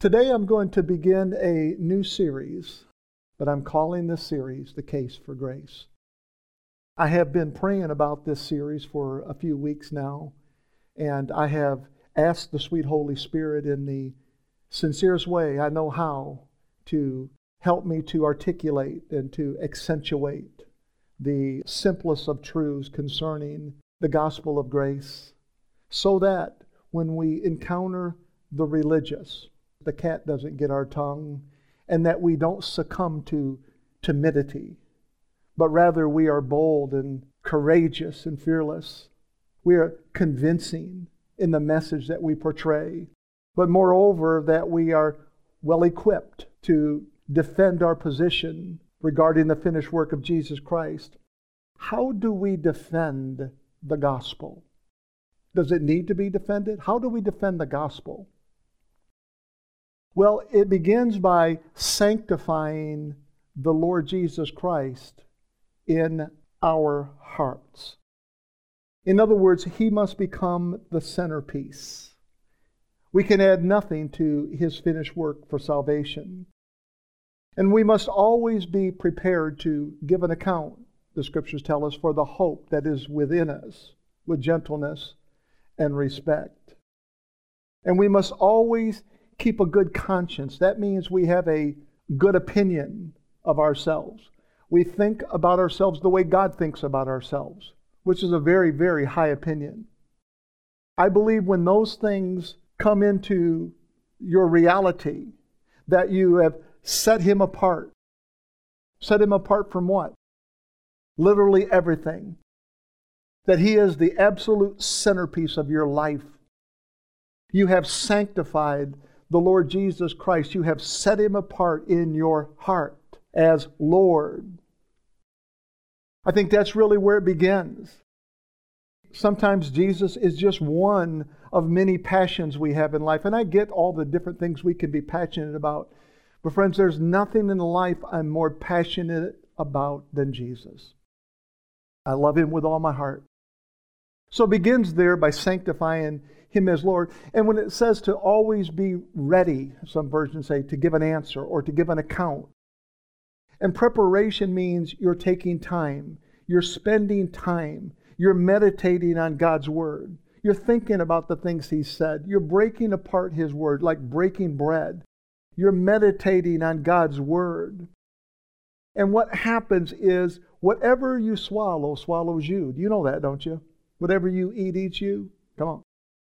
Today I'm going to begin a new series, but I'm calling this series The Case for Grace. I have been praying about this series for a few weeks now, and I have asked the sweet Holy Spirit in the sincerest way I know how to help me to articulate and to accentuate the simplest of truths concerning the gospel of grace, so that when we encounter the religious, the cat doesn't get our tongue, and that we don't succumb to timidity, but rather we are bold and courageous and fearless. We are convincing in the message that we portray, but moreover, that we are well equipped to defend our position regarding the finished work of Jesus Christ. How do we defend the gospel? Does it need to be defended? How do we defend the gospel? Well, it begins by sanctifying the Lord Jesus Christ in our hearts. In other words, He must become the centerpiece. We can add nothing to His finished work for salvation. And we must always be prepared to give an account, the scriptures tell us, for the hope that is within us with gentleness and respect. And we must always keep a good conscience. That means we have a good opinion of ourselves. We think about ourselves the way God thinks about ourselves, which is a very, very high opinion. I believe when those things come into your reality, that you have set Him apart. Set Him apart from what? Literally everything. That He is the absolute centerpiece of your life. You have sanctified the Lord Jesus Christ. You have set him apart in your heart as Lord. I think that's really where it begins. Sometimes Jesus is just one of many passions we have in life. And I get all the different things we can be passionate about. But, friends, there's nothing in life I'm more passionate about than Jesus. I love him with all my heart. So it begins there by sanctifying him as Lord. And when it says to always be ready, some versions say to give an answer or to give an account. And preparation means you're taking time, you're spending time, you're meditating on God's Word, you're thinking about the things He said, you're breaking apart His Word like breaking bread, you're meditating on God's Word. And what happens is whatever you swallow swallows you. Do you know that, don't you? Whatever you eat eats you. Come on.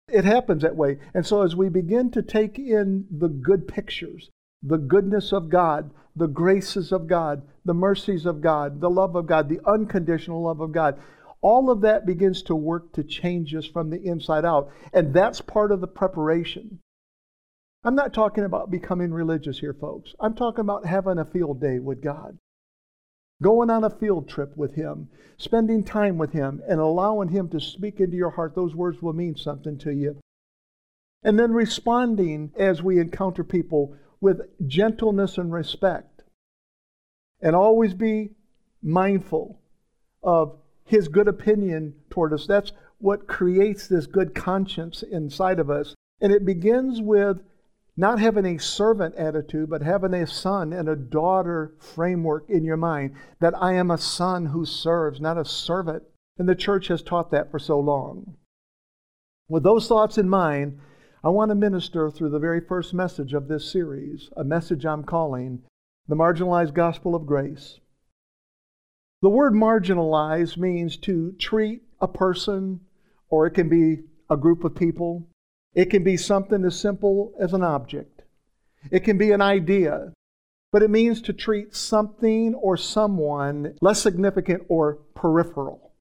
It happens that way. And so as we begin to take in the good pictures, the goodness of God, the graces of God, the mercies of God, the love of God, the unconditional love of God, all of that begins to work to change us from the inside out. And that's part of the preparation. I'm not talking about becoming religious here, folks. I'm talking about having a field day with God going on a field trip with Him, spending time with Him, and allowing Him to speak into your heart, those words will mean something to you. And then responding as we encounter people with gentleness and respect. And always be mindful of His good opinion toward us. That's what creates this good conscience inside of us. And it begins with not having a servant attitude, but having a son and a daughter framework in your mind that I am a son who serves, not a servant. And the church has taught that for so long. With those thoughts in mind, I want to minister through the very first message of this series, a message I'm calling The Marginalized Gospel of Grace. The word marginalized means to treat a person, or it can be a group of people, it can be something as simple as an object. It can be an idea, but it means to treat something or someone less significant or peripheral.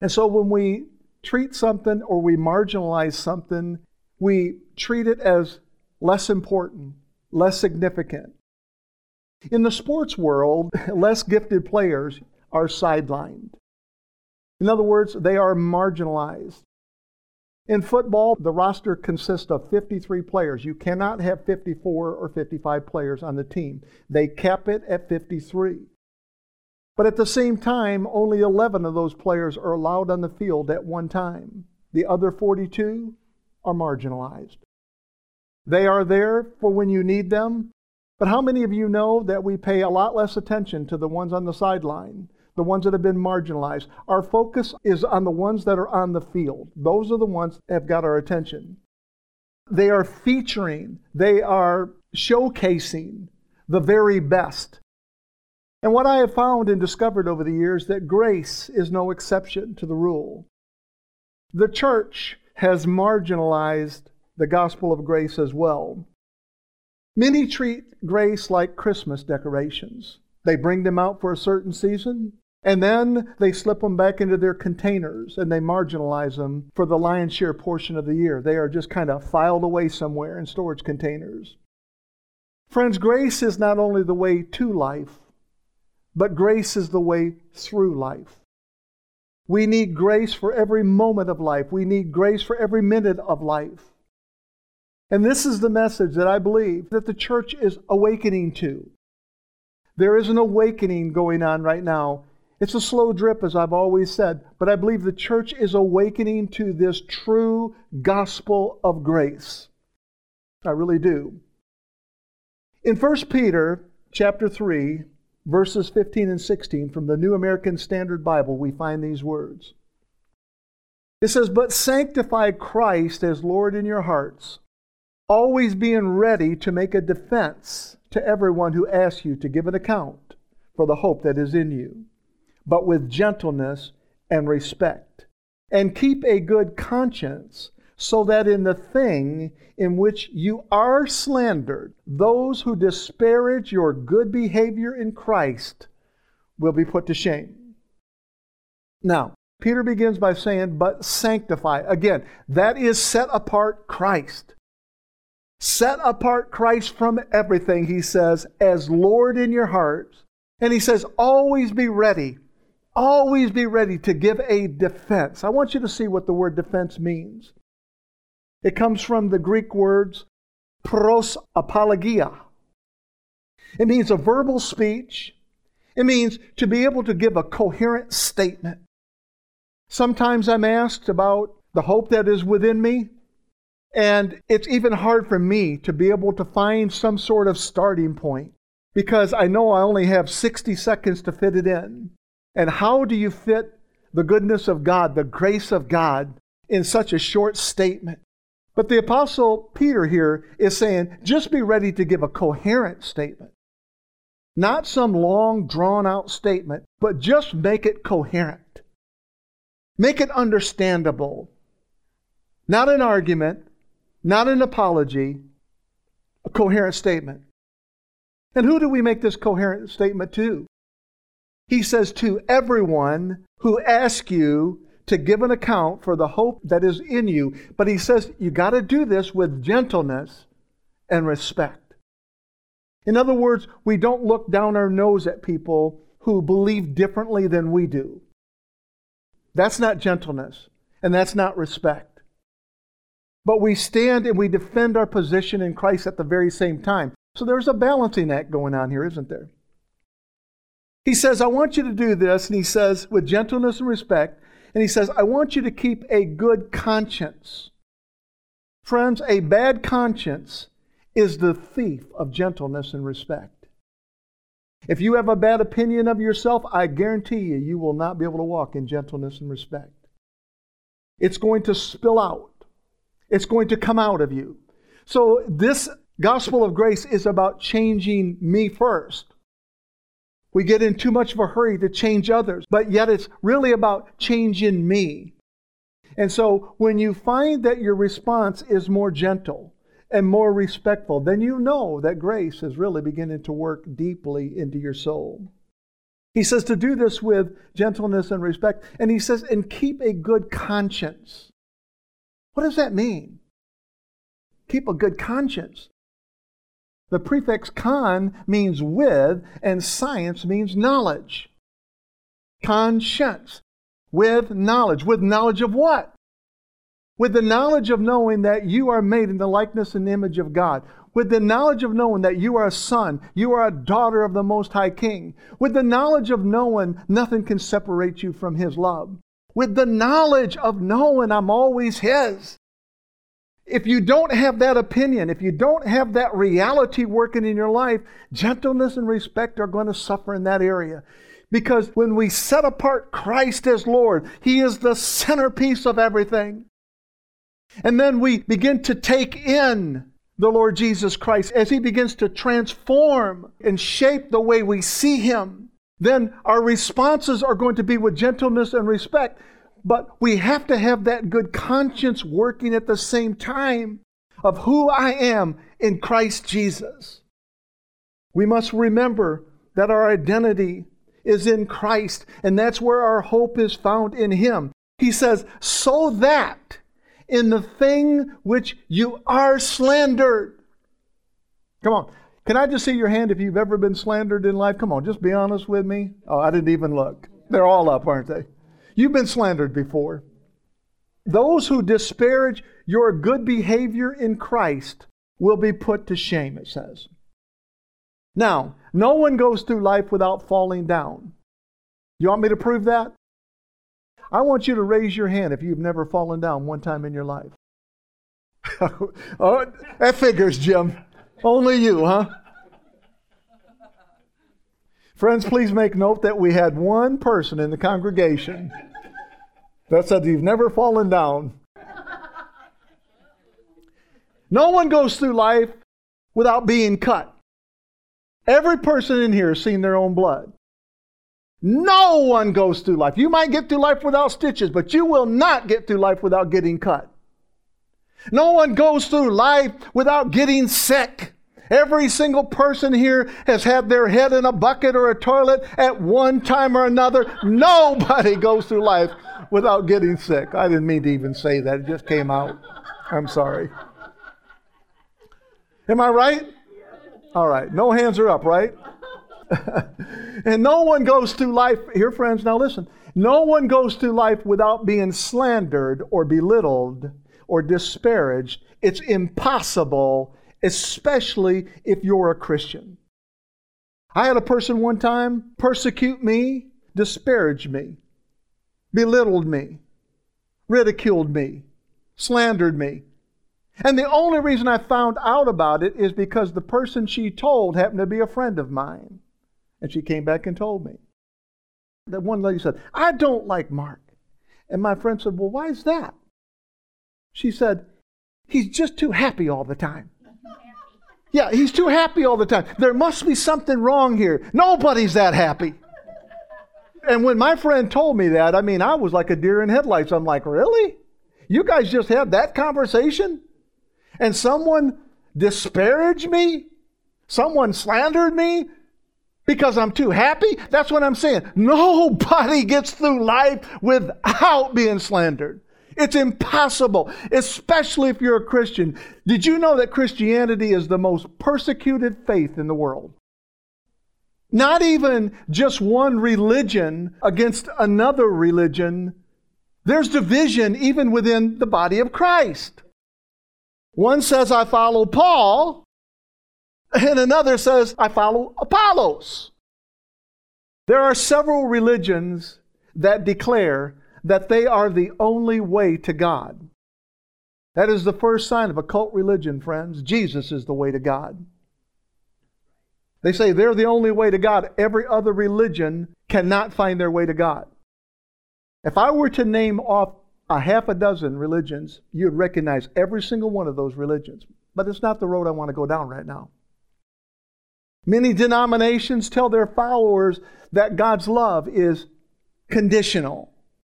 And so when we treat something or we marginalize something, we treat it as less important, less significant. In the sports world, less gifted players are sidelined. In other words, they are marginalized. In football, the roster consists of 53 players. You cannot have 54 or 55 players on the team. They cap it at 53. But at the same time, only 11 of those players are allowed on the field at one time. The other 42 are marginalized. They are there for when you need them. But how many of you know that we pay a lot less attention to the ones on the sideline, the ones that have been marginalized? Our focus is on the ones that are on the field. Those are the ones that have got our attention. They are featuring, they are showcasing the very best. And what I have found and discovered over the years that grace is no exception to the rule. The church has marginalized the gospel of grace as well. Many treat grace like Christmas decorations. They bring them out for a certain season, and then they slip them back into their containers and they marginalize them for the lion's share portion of the year. They are just kind of filed away somewhere in storage containers. Friends, grace is not only the way to life, but grace is the way through life. We need grace for every moment of life. We need grace for every minute of life. And this is the message that I believe that the church is awakening to. There is an awakening going on right now. It's a slow drip, as I've always said, but I believe the church is awakening to this true gospel of grace. I really do. In 1 Peter chapter 3, verses 15 and 16 from the New American Standard Bible, we find these words. It says, But sanctify Christ as Lord in your hearts, always being ready to make a defense to everyone who asks you to give an account for the hope that is in you, but with gentleness and respect. And keep a good conscience so that in the thing in which you are slandered, those who disparage your good behavior in Christ will be put to shame. Now, Peter begins by saying, but sanctify. Again, that is set apart Christ. Set apart Christ from everything, he says, as Lord in your hearts. And he says, always be ready. Always be ready to give a defense. I want you to see what the word defense means. It comes from the Greek words pros apologia. It means a verbal speech. It means to be able to give a coherent statement. Sometimes I'm asked about the hope that is within me, and it's even hard for me to be able to find some sort of starting point because I know I only have 60 seconds to fit it in. And how do you fit the goodness of God, the grace of God, in such a short statement? But the Apostle Peter here is saying just be ready to give a coherent statement. Not some long, drawn out statement, but just make it coherent. Make it understandable. Not an argument, not an apology, a coherent statement. And who do we make this coherent statement to? He says, To everyone who asks you to give an account for the hope that is in you. But he says you got to do this with gentleness and respect. In other words, we don't look down our nose at people who believe differently than we do. That's not gentleness, and that's not respect. But we stand and we defend our position in Christ at the very same time. So there's a balancing act going on here, isn't there? He says, I want you to do this, and he says, with gentleness and respect, and he says, I want you to keep a good conscience. Friends, a bad conscience is the thief of gentleness and respect. If you have a bad opinion of yourself, I guarantee you, you will not be able to walk in gentleness and respect. It's going to spill out, it's going to come out of you. So, this gospel of grace is about changing me first. We get in too much of a hurry to change others, but yet it's really about changing me. And so when you find that your response is more gentle and more respectful, then you know that grace is really beginning to work deeply into your soul. He says to do this with gentleness and respect. And he says, and keep a good conscience. What does that mean? Keep a good conscience. The prefix con means with, and science means knowledge. Conscience, with knowledge. With knowledge of what? With the knowledge of knowing that you are made in the likeness and image of God. With the knowledge of knowing that you are a son, you are a daughter of the Most High King. With the knowledge of knowing nothing can separate you from His love. With the knowledge of knowing I'm always His. If you don't have that opinion, if you don't have that reality working in your life, gentleness and respect are going to suffer in that area. Because when we set apart Christ as Lord, He is the centerpiece of everything. And then we begin to take in the Lord Jesus Christ as He begins to transform and shape the way we see Him. Then our responses are going to be with gentleness and respect. But we have to have that good conscience working at the same time of who I am in Christ Jesus. We must remember that our identity is in Christ, and that's where our hope is found in Him. He says, so that in the thing which you are slandered. Come on. Can I just see your hand if you've ever been slandered in life? Come on, just be honest with me. Oh, I didn't even look. They're all up, aren't they? You've been slandered before. Those who disparage your good behavior in Christ will be put to shame, it says. Now, no one goes through life without falling down. You want me to prove that? I want you to raise your hand if you've never fallen down one time in your life. oh, that figures, Jim. Only you, huh? Friends, please make note that we had one person in the congregation that said you've never fallen down. No one goes through life without being cut. Every person in here has seen their own blood. No one goes through life. You might get through life without stitches, but you will not get through life without getting cut. No one goes through life without getting sick. Every single person here has had their head in a bucket or a toilet at one time or another. Nobody goes through life without getting sick. I didn't mean to even say that, it just came out. I'm sorry. Am I right? All right, no hands are up, right? and no one goes through life, here, friends, now listen. No one goes through life without being slandered or belittled or disparaged. It's impossible, especially if you're a Christian. I had a person one time persecute me, disparage me, belittled me, ridiculed me, slandered me. And the only reason I found out about it is because the person she told happened to be a friend of mine. And she came back and told me. That one lady said, I don't like Mark. And my friend said, Well, why is that? She said, He's just too happy all the time. Yeah, he's too happy all the time. There must be something wrong here. Nobody's that happy. And when my friend told me that, I mean, I was like a deer in headlights. I'm like, Really? You guys just had that conversation? And someone disparaged me? Someone slandered me? because I'm too happy? That's what I'm saying. Nobody gets through life without being slandered. It's impossible, especially if you're a Christian. Did you know that Christianity is the most persecuted faith in the world? Not even just one religion against another religion. There's division even within the body of Christ. One says, I follow Paul, and another says, I follow Apollos. There are several religions that declare that they are the only way to God. That is the first sign of a cult religion, friends. Jesus is the way to God. They say they're the only way to God. Every other religion cannot find their way to God. If I were to name off a half a dozen religions, you'd recognize every single one of those religions. But it's not the road I want to go down right now. Many denominations tell their followers that God's love is conditional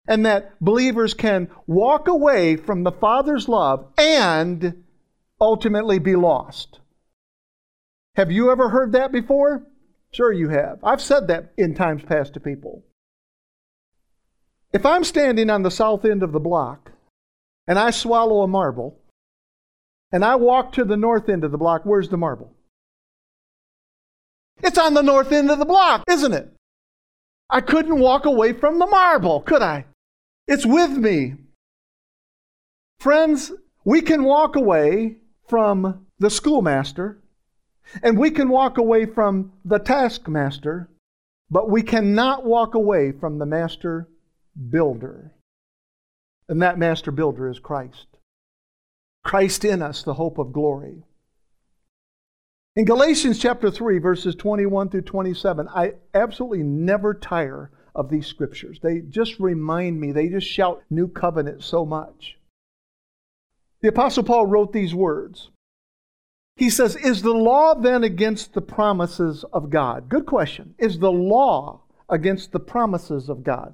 and that believers can walk away from the Father's love and ultimately be lost. Have you ever heard that before? Sure, you have. I've said that in times past to people. If I'm standing on the south end of the block and I swallow a marble and I walk to the north end of the block, where's the marble? It's on the north end of the block, isn't it? I couldn't walk away from the marble, could I? It's with me. Friends, we can walk away from the schoolmaster and we can walk away from the taskmaster, but we cannot walk away from the master builder. And that master builder is Christ. Christ in us, the hope of glory. In Galatians chapter 3, verses 21 through 27, I absolutely never tire of these scriptures. They just remind me, they just shout new covenant so much. The Apostle Paul wrote these words. He says, Is the law then against the promises of God? Good question. Is the law against the promises of God?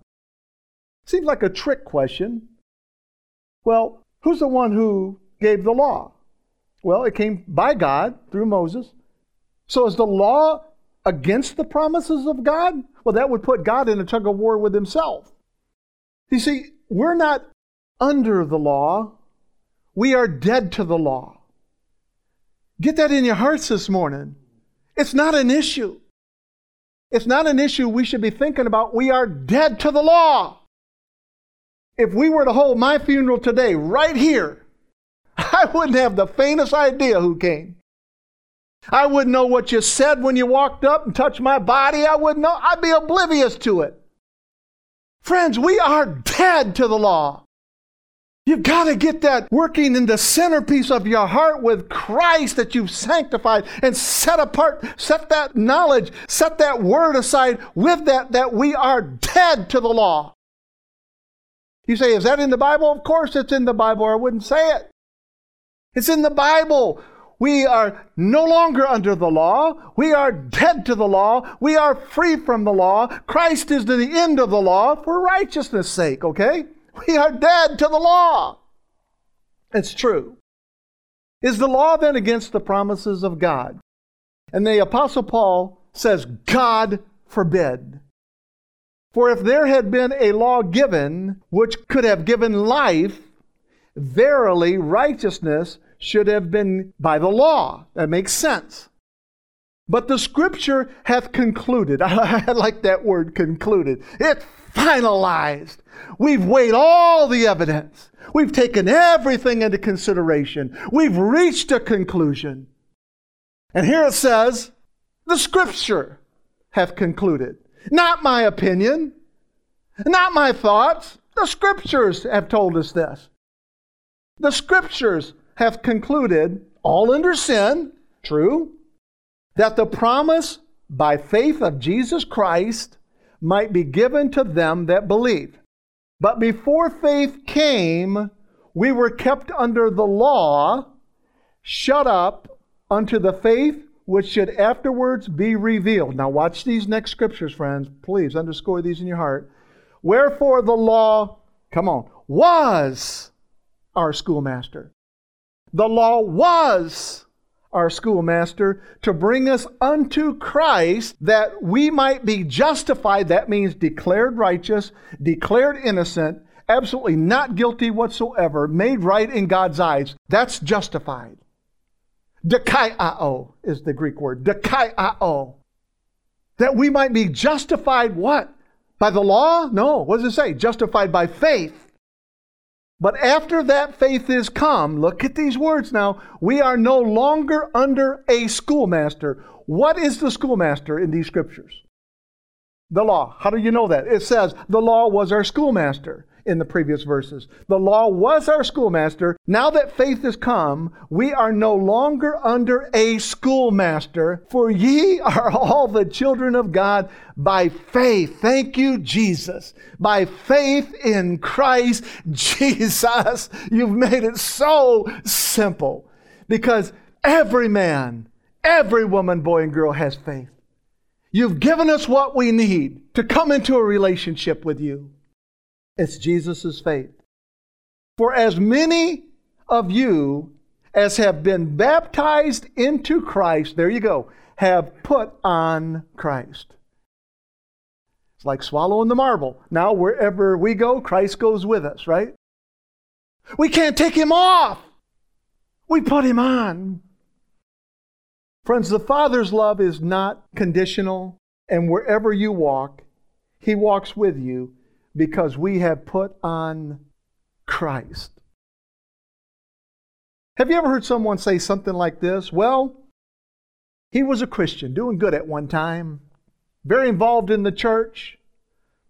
Seems like a trick question. Well, who's the one who gave the law? Well, it came by God through Moses. So is the law against the promises of God? Well, that would put God in a tug of war with himself. You see, we're not under the law, we are dead to the law. Get that in your hearts this morning. It's not an issue. It's not an issue we should be thinking about. We are dead to the law. If we were to hold my funeral today, right here, I wouldn't have the faintest idea who came. I wouldn't know what you said when you walked up and touched my body. I wouldn't know. I'd be oblivious to it. Friends, we are dead to the law. You've got to get that working in the centerpiece of your heart with Christ that you've sanctified and set apart. Set that knowledge, set that word aside with that, that we are dead to the law. You say, is that in the Bible? Of course it's in the Bible, or I wouldn't say it. It's in the Bible. We are no longer under the law. We are dead to the law. We are free from the law. Christ is the end of the law for righteousness' sake, okay? We are dead to the law. It's true. Is the law then against the promises of God? And the Apostle Paul says, God forbid. For if there had been a law given which could have given life, verily righteousness should have been by the law. That makes sense. But the scripture hath concluded. I like that word concluded. It finalized. We've weighed all the evidence. We've taken everything into consideration. We've reached a conclusion. And here it says, the scripture hath concluded. Not my opinion, not my thoughts. The scriptures have told us this. The scriptures have concluded, all under sin, true, that the promise by faith of Jesus Christ might be given to them that believe. But before faith came, we were kept under the law, shut up unto the faith which should afterwards be revealed. Now, watch these next scriptures, friends. Please underscore these in your heart. Wherefore the law, come on, was our schoolmaster. The law was our schoolmaster to bring us unto Christ that we might be justified. That means declared righteous, declared innocent, absolutely not guilty whatsoever, made right in God's eyes. That's justified. Dikaiao is the Greek word. Dikaiao. That we might be justified what? By the law? No. What does it say? Justified by faith but after that faith is come, look at these words now. We are no longer under a schoolmaster. What is the schoolmaster in these scriptures? The law. How do you know that? It says the law was our schoolmaster in the previous verses. The law was our schoolmaster. Now that faith has come, we are no longer under a schoolmaster, for ye are all the children of God by faith. Thank you, Jesus. By faith in Christ Jesus. You've made it so simple because every man, every woman, boy, and girl has faith. You've given us what we need to come into a relationship with you. It's Jesus' faith. For as many of you as have been baptized into Christ, there you go, have put on Christ. It's like swallowing the marble. Now, wherever we go, Christ goes with us, right? We can't take him off. We put him on. Friends, the Father's love is not conditional, and wherever you walk, he walks with you because we have put on Christ. Have you ever heard someone say something like this? Well, he was a Christian, doing good at one time, very involved in the church,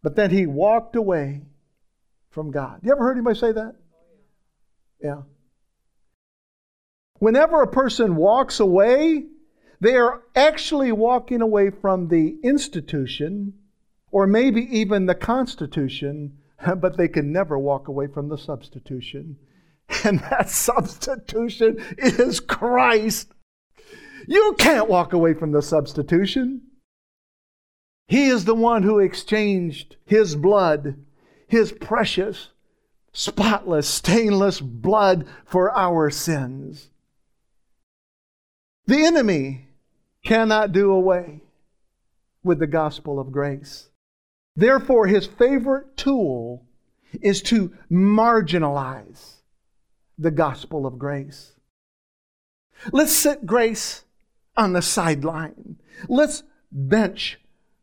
but then he walked away from God. You ever heard anybody say that? Yeah. Whenever a person walks away, they are actually walking away from the institution or maybe even the Constitution, but they can never walk away from the substitution. And that substitution is Christ. You can't walk away from the substitution. He is the one who exchanged his blood, his precious, spotless, stainless blood for our sins. The enemy cannot do away with the gospel of grace. Therefore, his favorite tool is to marginalize the gospel of grace. Let's set grace on the sideline. Let's bench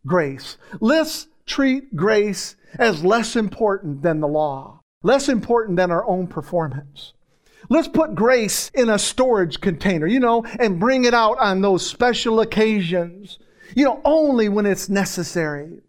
grace. Let's treat grace as less important than the law, less important than our own performance. Let's put grace in a storage container, you know, and bring it out on those special occasions, you know, only when it's necessary.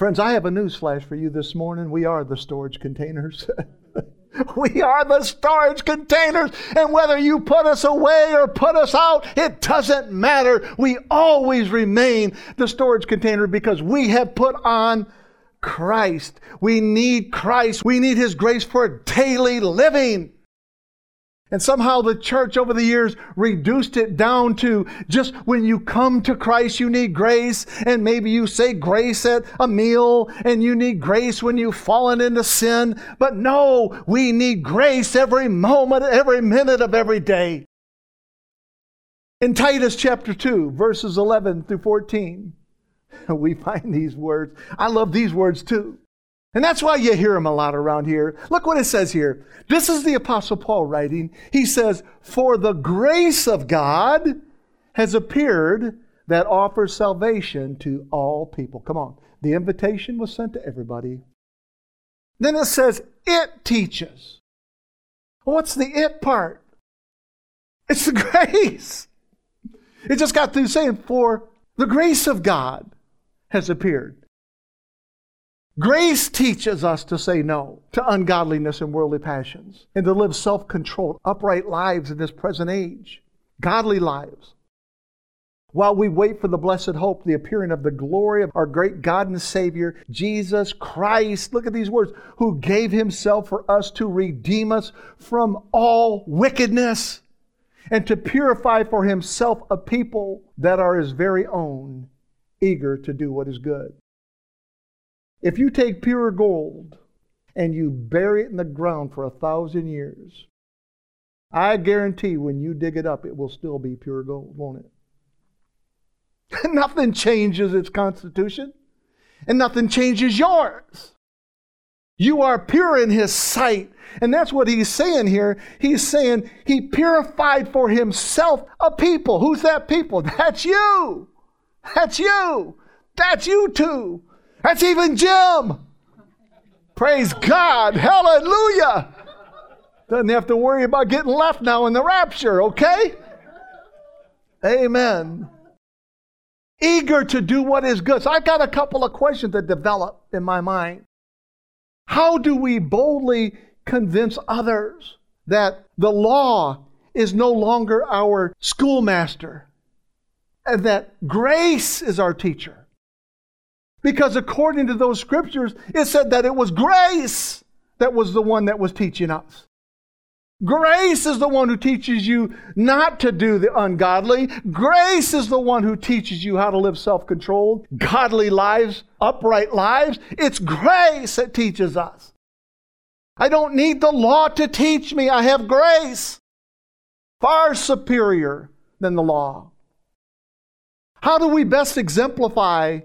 Friends, I have a news flash for you this morning. We are the storage containers. we are the storage containers. And whether you put us away or put us out, it doesn't matter. We always remain the storage container because we have put on Christ. We need Christ. We need His grace for daily living. And somehow the church over the years reduced it down to just when you come to Christ, you need grace. And maybe you say grace at a meal and you need grace when you've fallen into sin. But no, we need grace every moment, every minute of every day. In Titus chapter 2, verses 11 through 14, we find these words. I love these words too. And that's why you hear him a lot around here. Look what it says here. This is the Apostle Paul writing. He says, For the grace of God has appeared that offers salvation to all people. Come on. The invitation was sent to everybody. Then it says, It teaches. what's the it part? It's the grace. It just got through saying, For the grace of God has appeared. Grace teaches us to say no to ungodliness and worldly passions and to live self controlled, upright lives in this present age, godly lives. While we wait for the blessed hope, the appearing of the glory of our great God and Savior, Jesus Christ, look at these words, who gave himself for us to redeem us from all wickedness and to purify for himself a people that are his very own, eager to do what is good. If you take pure gold and you bury it in the ground for a thousand years, I guarantee when you dig it up, it will still be pure gold, won't it? nothing changes its constitution, and nothing changes yours. You are pure in His sight. And that's what He's saying here. He's saying He purified for Himself a people. Who's that people? That's you. That's you. That's you too. That's even Jim. Praise God. Hallelujah. Doesn't have to worry about getting left now in the rapture, okay? Amen. Eager to do what is good. So I got a couple of questions that develop in my mind. How do we boldly convince others that the law is no longer our schoolmaster and that grace is our teacher? Because according to those scriptures, it said that it was grace that was the one that was teaching us. Grace is the one who teaches you not to do the ungodly. Grace is the one who teaches you how to live self controlled, godly lives, upright lives. It's grace that teaches us. I don't need the law to teach me. I have grace, far superior than the law. How do we best exemplify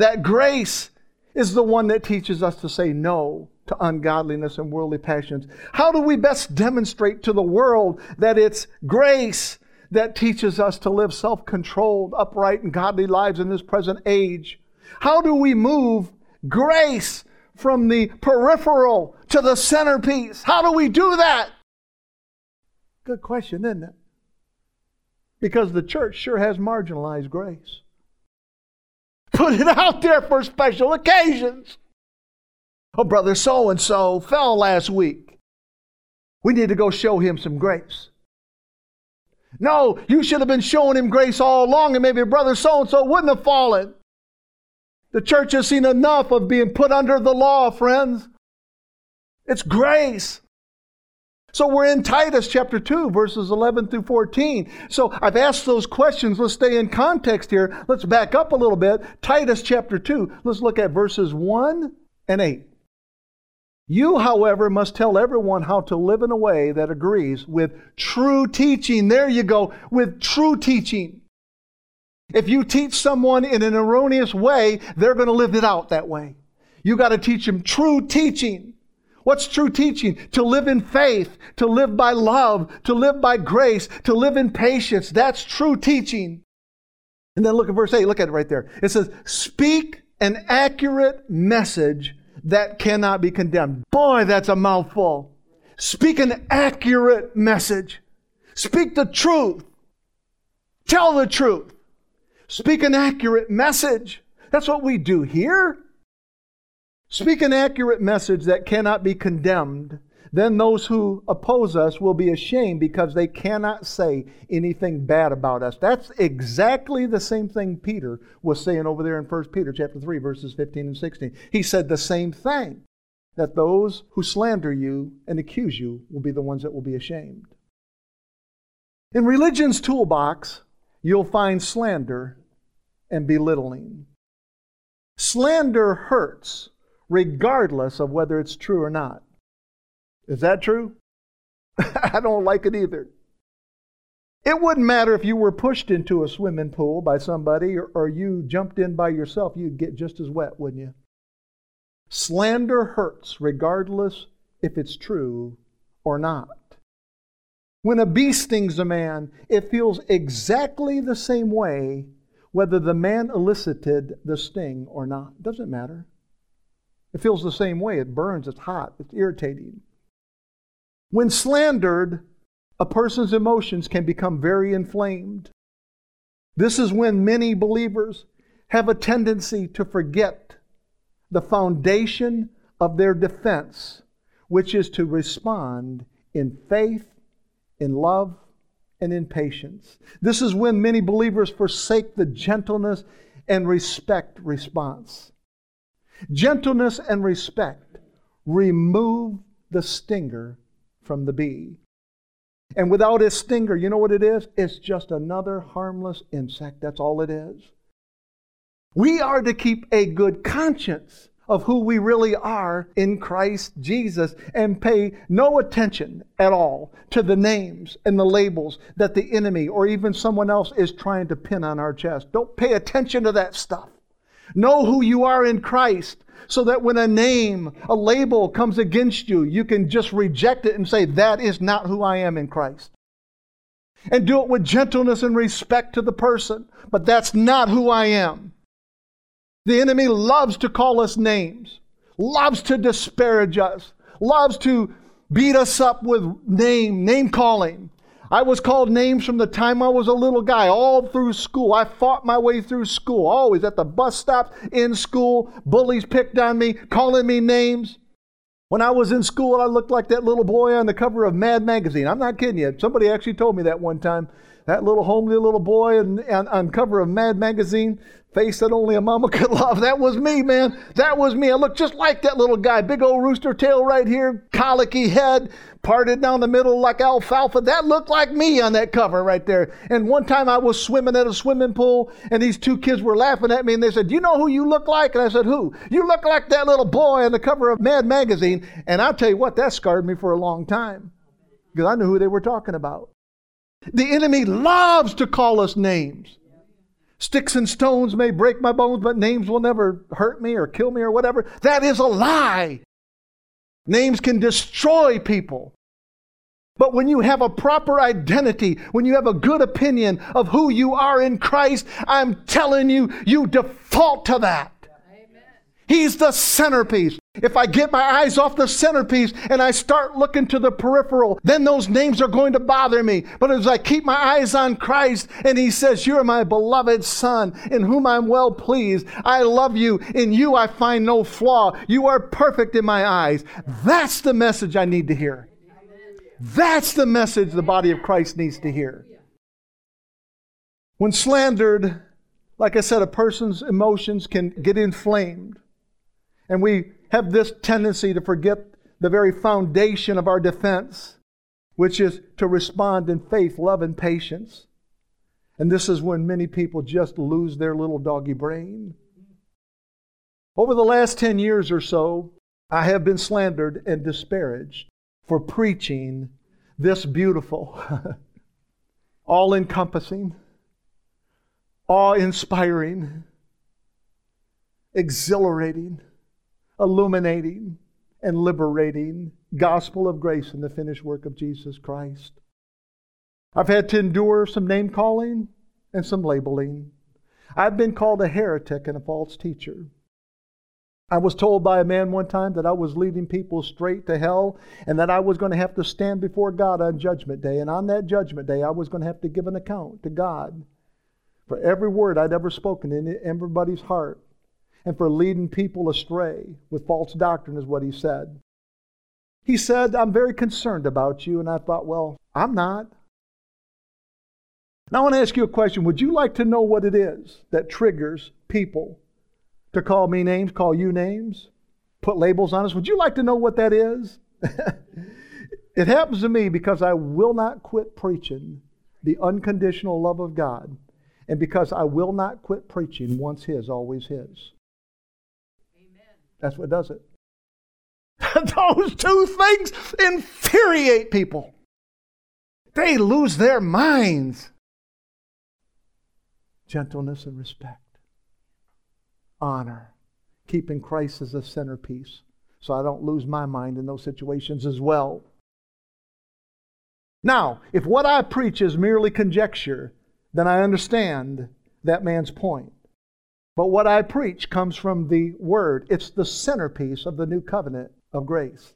that grace is the one that teaches us to say no to ungodliness and worldly passions. How do we best demonstrate to the world that it's grace that teaches us to live self controlled, upright, and godly lives in this present age? How do we move grace from the peripheral to the centerpiece? How do we do that? Good question, isn't it? Because the church sure has marginalized grace. Put it out there for special occasions. Oh, brother so and so fell last week. We need to go show him some grace. No, you should have been showing him grace all along, and maybe brother so and so wouldn't have fallen. The church has seen enough of being put under the law, friends. It's grace. So we're in Titus chapter 2, verses 11 through 14. So I've asked those questions. Let's stay in context here. Let's back up a little bit. Titus chapter 2, let's look at verses 1 and 8. You, however, must tell everyone how to live in a way that agrees with true teaching. There you go, with true teaching. If you teach someone in an erroneous way, they're going to live it out that way. You got to teach them true teaching. What's true teaching? To live in faith, to live by love, to live by grace, to live in patience. That's true teaching. And then look at verse 8. Look at it right there. It says, Speak an accurate message that cannot be condemned. Boy, that's a mouthful. Speak an accurate message. Speak the truth. Tell the truth. Speak an accurate message. That's what we do here. Speak an accurate message that cannot be condemned. Then those who oppose us will be ashamed because they cannot say anything bad about us. That's exactly the same thing Peter was saying over there in 1 Peter chapter 3 verses 15 and 16. He said the same thing that those who slander you and accuse you will be the ones that will be ashamed. In religion's toolbox, you'll find slander and belittling. Slander hurts regardless of whether it's true or not. Is that true? I don't like it either. It wouldn't matter if you were pushed into a swimming pool by somebody or, or, you jumped in by yourself, you'd get just as wet, wouldn't you? Slander hurts regardless if it's true or not. When a bee stings a man, it feels exactly the same way whether the man elicited the sting or not. Doesn't matter. It feels the same way. It burns, it's hot, it's irritating. When slandered, a person's emotions can become very inflamed. This is when many believers have a tendency to forget the foundation of their defense, which is to respond in faith, in love, and in patience. This is when many believers forsake the gentleness and respect response. Gentleness and respect remove the stinger from the bee. And without a stinger, you know what it is? It's just another harmless insect. That's all it is. We are to keep a good conscience of who we really are in Christ Jesus and pay no attention at all to the names and the labels that the enemy or even someone else is trying to pin on our chest. Don't pay attention to that stuff. Know who you are in Christ so that when a name, a label comes against you, you can just reject it and say, That is not who I am in Christ. And do it with gentleness and respect to the person, but that's not who I am. The enemy loves to call us names, loves to disparage us, loves to beat us up with name, name calling. I was called names from the time I was a little guy, all through school. I fought my way through school, always at the bus stops, in school. Bullies picked on me, calling me names. When I was in school, I looked like that little boy on the cover of Mad Magazine. I'm not kidding you. Somebody actually told me that one time. That little homely little boy on, on, on cover of Mad Magazine face that only a mama could love. That was me, man. That was me. I looked just like that little guy. Big old rooster tail right here, colicky head, parted down the middle like alfalfa. That looked like me on that cover right there. And one time I was swimming at a swimming pool, and these two kids were laughing at me, and they said, Do you know who you look like? And I said, Who? You look like that little boy on the cover of Mad Magazine. And I'll tell you what, that scarred me for a long time because I knew who they were talking about. The enemy loves to call us names. Sticks and stones may break my bones, but names will never hurt me or kill me or whatever. That is a lie. Names can destroy people. But when you have a proper identity, when you have a good opinion of who you are in Christ, I'm telling you, you default to that. He's the centerpiece. If I get my eyes off the centerpiece and I start looking to the peripheral, then those names are going to bother me. But as I keep my eyes on Christ and He says, You're my beloved Son, in whom I'm well pleased, I love you, in you I find no flaw, you are perfect in my eyes. That's the message I need to hear. That's the message the body of Christ needs to hear. When slandered, like I said, a person's emotions can get inflamed. And we have this tendency to forget the very foundation of our defense, which is to respond in faith, love, and patience. And this is when many people just lose their little doggy brain. Over the last 10 years or so, I have been slandered and disparaged for preaching this beautiful, all encompassing, awe inspiring, exhilarating, illuminating, and liberating gospel of grace in the finished work of Jesus Christ. I've had to endure some name calling and some labeling. I've been called a heretic and a false teacher. I was told by a man one time that I was leading people straight to hell and that I was going to have to stand before God on Judgment Day. And on that Judgment Day, I was going to have to give an account to God for every word I'd ever spoken in everybody's heart and for leading people astray with false doctrine, is what he said. He said, I'm very concerned about you. And I thought, well, I'm not. Now I want to ask you a question. Would you like to know what it is that triggers people to call me names, call you names, put labels on us. Would you like to know what that is? it happens to me because I will not quit preaching the unconditional love of God, and because I will not quit preaching once His, always His. That's what does it. Those two things infuriate people. They lose their minds. Gentleness and respect honor, keeping Christ as a centerpiece so I don't lose my mind in those situations as well. Now, if what I preach is merely conjecture, then I understand that man's point. But what I preach comes from the Word. It's the centerpiece of the new covenant of grace.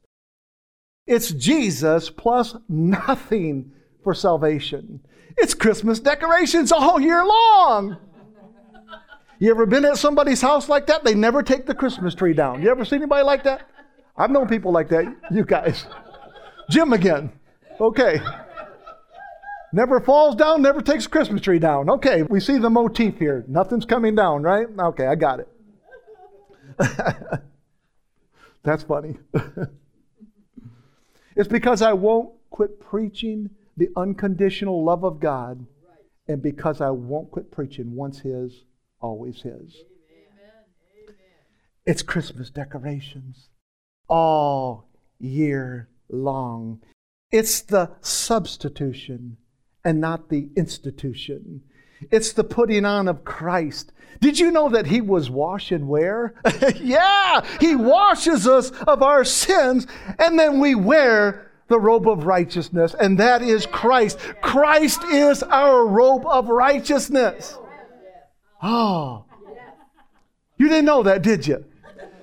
It's Jesus plus nothing for salvation. It's Christmas decorations all year long. You ever been at somebody's house like that? They never take the Christmas tree down. You ever see anybody like that? I've known people like that. You guys. Jim again. Okay. Never falls down, never takes Christmas tree down. Okay, we see the motif here. Nothing's coming down, right? Okay, I got it. That's funny. it's because I won't quit preaching the unconditional love of God, and because I won't quit preaching once His always His. Amen. It's Christmas decorations all year long. It's the substitution and not the institution. It's the putting on of Christ. Did you know that He was wash and wear? yeah, He washes us of our sins, and then we wear the robe of righteousness, and that is Christ. Christ is our robe of righteousness. Oh, you didn't know that, did you?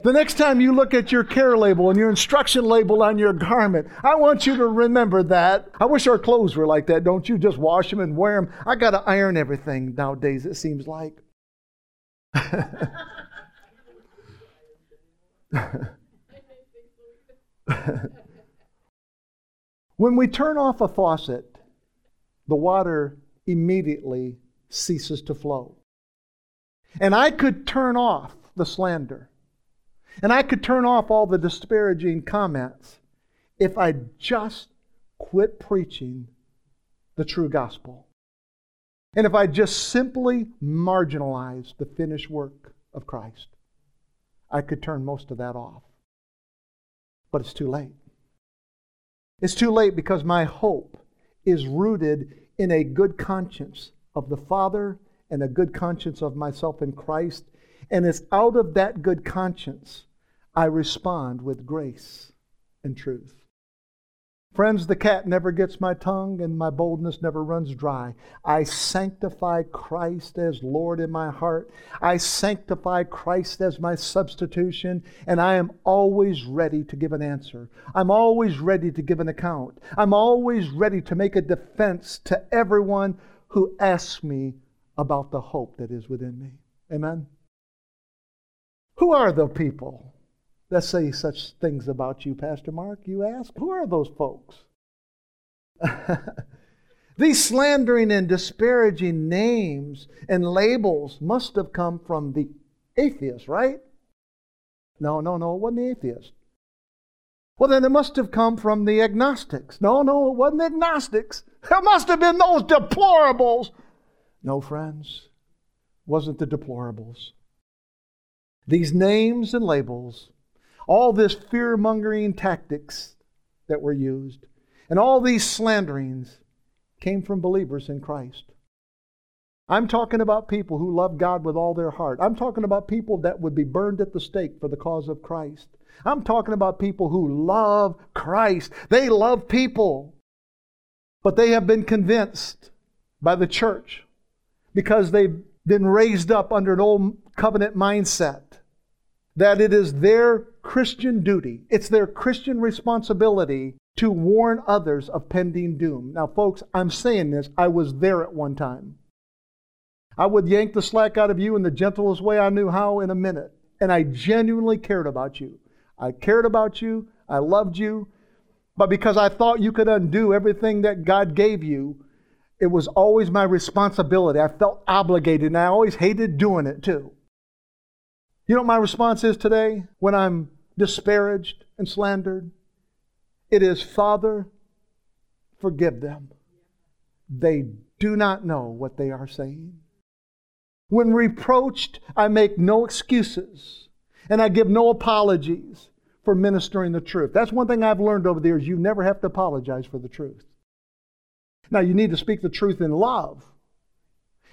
The next time you look at your care label and your instruction label on your garment, I want you to remember that. I wish our clothes were like that. Don't you just wash them and wear them? I got to iron everything nowadays, it seems like. when we turn off a faucet, the water immediately ceases to flow. And I could turn off the slander. And I could turn off all the disparaging comments if I just quit preaching the true gospel. And if I just simply marginalized the finished work of Christ, I could turn most of that off. But it's too late. It's too late because my hope is rooted in a good conscience of the Father and a good conscience of myself in Christ. And it's out of that good conscience I respond with grace and truth. Friends, the cat never gets my tongue and my boldness never runs dry. I sanctify Christ as Lord in my heart. I sanctify Christ as my substitution, and I am always ready to give an answer. I'm always ready to give an account. I'm always ready to make a defense to everyone who asks me about the hope that is within me. Amen? Who are the people that say such things about you, Pastor Mark? You ask? Who are those folks? These slandering and disparaging names and labels must have come from the atheist, right? No, no, no, it wasn't the atheist. Well, then it must have come from the agnostics. No, no, it wasn't the agnostics. It must have been those deplorables. No, friends, wasn't the deplorables. These names and labels, all this fear mongering tactics that were used, and all these slanderings came from believers in Christ. I'm talking about people who love God with all their heart. I'm talking about people that would be burned at the stake for the cause of Christ. I'm talking about people who love Christ. They love people. But they have been convinced by the church because they've been raised up under an old covenant mindset that it is their Christian duty, it's their Christian responsibility to warn others of pending doom. Now, folks, I'm saying this, I was there at one time. I would yank the slack out of you in the gentlest way I knew how in a minute. And I genuinely cared about you. I cared about you. I loved you. But because I thought you could undo everything that God gave you, it was always my responsibility. I felt obligated, and I always hated doing it too. You know what my response is today when I'm disparaged and slandered? It is, Father, forgive them. They do not know what they are saying. When reproached, I make no excuses and I give no apologies for ministering the truth. That's one thing I've learned over the years. You never have to apologize for the truth. Now, you need to speak the truth in love.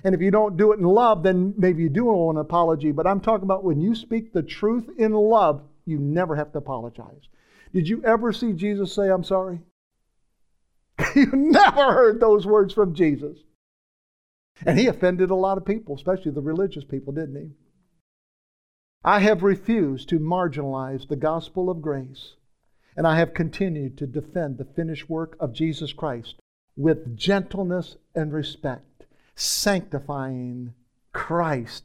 And if you don't do it in love, then maybe you do owe an apology. But I'm talking about when you speak the truth in love, you never have to apologize. Did you ever see Jesus say, I'm sorry? you never heard those words from Jesus. And he offended a lot of people, especially the religious people, didn't he? I have refused to marginalize the gospel of grace, and I have continued to defend the finished work of Jesus Christ with gentleness and respect, sanctifying Christ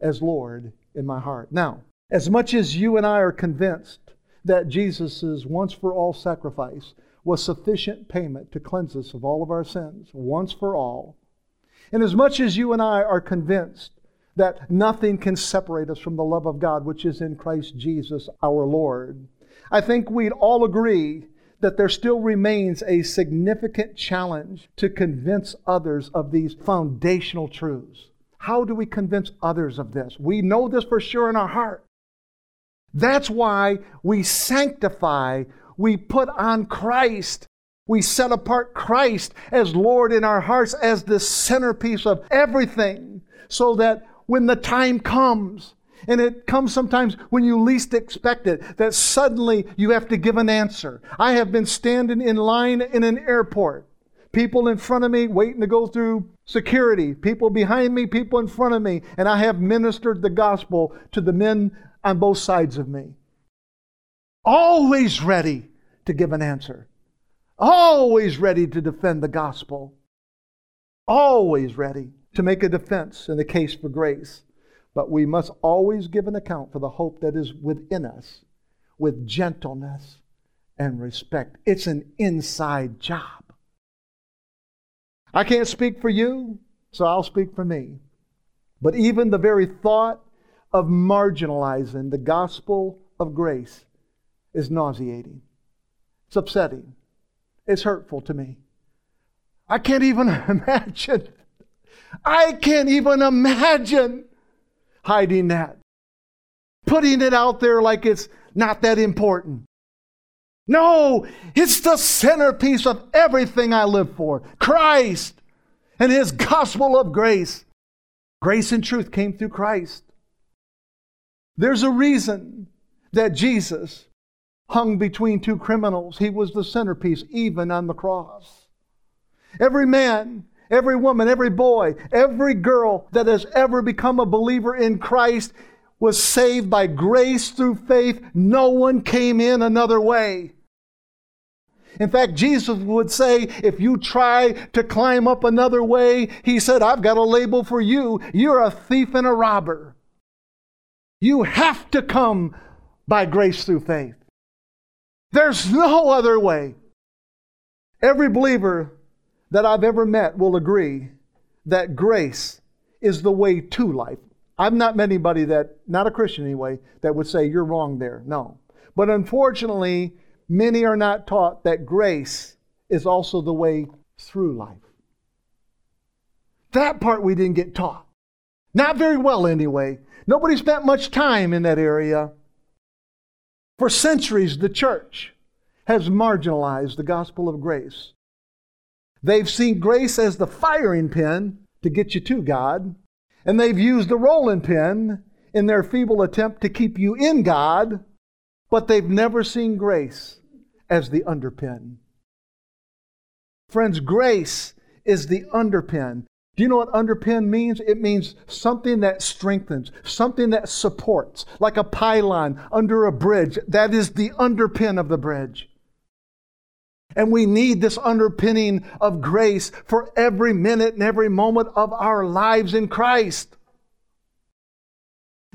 as Lord in my heart. Now, as much as you and I are convinced that Jesus' once for all sacrifice was sufficient payment to cleanse us of all of our sins, once for all, and as much as you and I are convinced that nothing can separate us from the love of God, which is in Christ Jesus our Lord. I think we'd all agree that there still remains a significant challenge to convince others of these foundational truths. How do we convince others of this? We know this for sure in our heart. That's why we sanctify, we put on Christ. We set apart Christ as Lord in our hearts as the centerpiece of everything so that when the time comes, and it comes sometimes when you least expect it, that suddenly you have to give an answer. I have been standing in line in an airport. People in front of me waiting to go through security, people behind me, people in front of me, and I have ministered the gospel to the men on both sides of me. Always ready to give an answer, always ready to defend the gospel, always ready to make a defense in the case for grace, but we must always give an account for the hope that is within us with gentleness and respect. It's an inside job. I can't speak for you, so I'll speak for me. But even the very thought of marginalizing the gospel of grace is nauseating. It's upsetting. It's hurtful to me. I can't even imagine I can't even imagine hiding that. Putting it out there like it's not that important. No, it's the centerpiece of everything I live for Christ and His gospel of grace. Grace and truth came through Christ. There's a reason that Jesus hung between two criminals. He was the centerpiece, even on the cross. Every man every woman, every boy, every girl that has ever become a believer in Christ was saved by grace through faith. No one came in another way. In fact, Jesus would say, if you try to climb up another way, he said, I've got a label for you. You're a thief and a robber. You have to come by grace through faith. There's no other way. Every believer that I've ever met will agree that grace is the way to life. I've not met anybody that, not a Christian anyway, that would say you're wrong there. No. But unfortunately, many are not taught that grace is also the way through life. That part we didn't get taught. Not very well, anyway. Nobody spent much time in that area. For centuries, the church has marginalized the gospel of grace. They've seen grace as the firing pin to get you to God, and they've used the rolling pin in their feeble attempt to keep you in God, but they've never seen grace as the underpin. Friends, grace is the underpin. Do you know what underpin means? It means something that strengthens, something that supports, like a pylon under a bridge. That is the underpin of the bridge. And we need this underpinning of grace for every minute and every moment of our lives in Christ.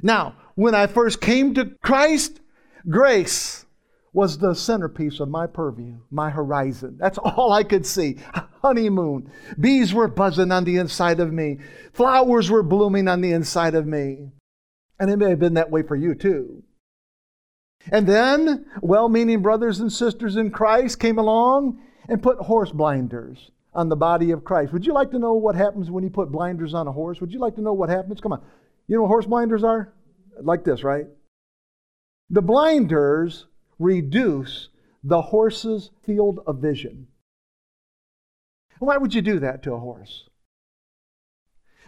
Now, when I first came to Christ, grace was the centerpiece of my purview, my horizon. That's all I could see. Honeymoon. Bees were buzzing on the inside of me. Flowers were blooming on the inside of me. And it may have been that way for you too. And then, well meaning brothers and sisters in Christ came along and put horse blinders on the body of Christ. Would you like to know what happens when you put blinders on a horse? Would you like to know what happens? Come on. You know what horse blinders are? Like this, right? The blinders reduce the horse's field of vision. Why would you do that to a horse?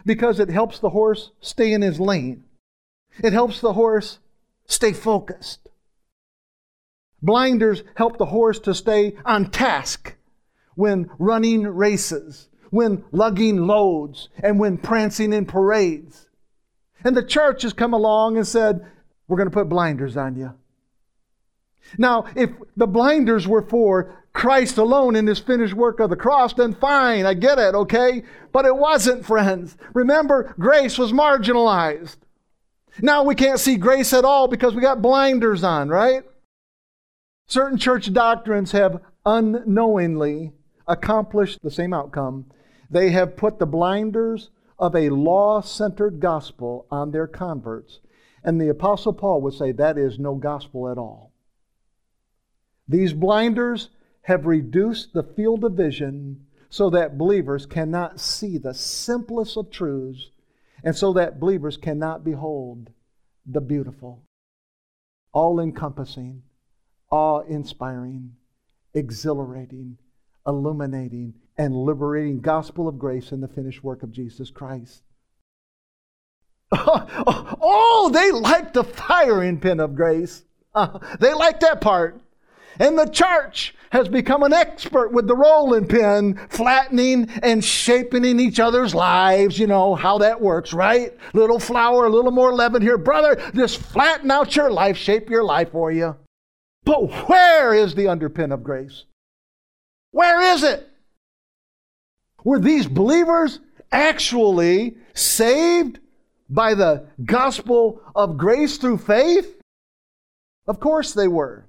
Because it helps the horse stay in his lane. It helps the horse stay focused. Blinders help the horse to stay on task when running races, when lugging loads, and when prancing in parades. And the church has come along and said, We're going to put blinders on you. Now, if the blinders were for Christ alone in his finished work of the cross, then fine, I get it, okay? But it wasn't, friends. Remember, grace was marginalized. Now we can't see grace at all because we got blinders on, right? Certain church doctrines have unknowingly accomplished the same outcome. They have put the blinders of a law centered gospel on their converts. And the Apostle Paul would say that is no gospel at all. These blinders have reduced the field of vision so that believers cannot see the simplest of truths and so that believers cannot behold the beautiful, all encompassing, awe inspiring, exhilarating, illuminating, and liberating gospel of grace in the finished work of Jesus Christ. oh, they like the firing pin of grace. Uh, they like that part. And the church has become an expert with the rolling pin, flattening and shaping in each other's lives. You know how that works, right? Little flour, a little more leaven here. Brother, just flatten out your life, shape your life for you. But where is the underpin of grace? Where is it? Were these believers actually saved by the gospel of grace through faith? Of course they were.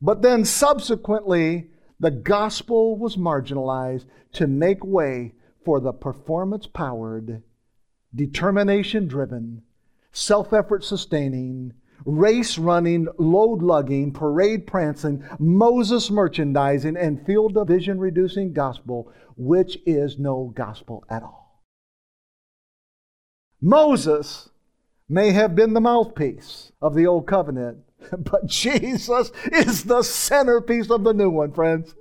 But then subsequently, the gospel was marginalized to make way for the performance powered, determination driven, self effort sustaining, race running, load lugging, parade prancing, Moses merchandising, and field division reducing gospel, which is no gospel at all. Moses may have been the mouthpiece of the old covenant, but Jesus is the centerpiece of the new one, friends.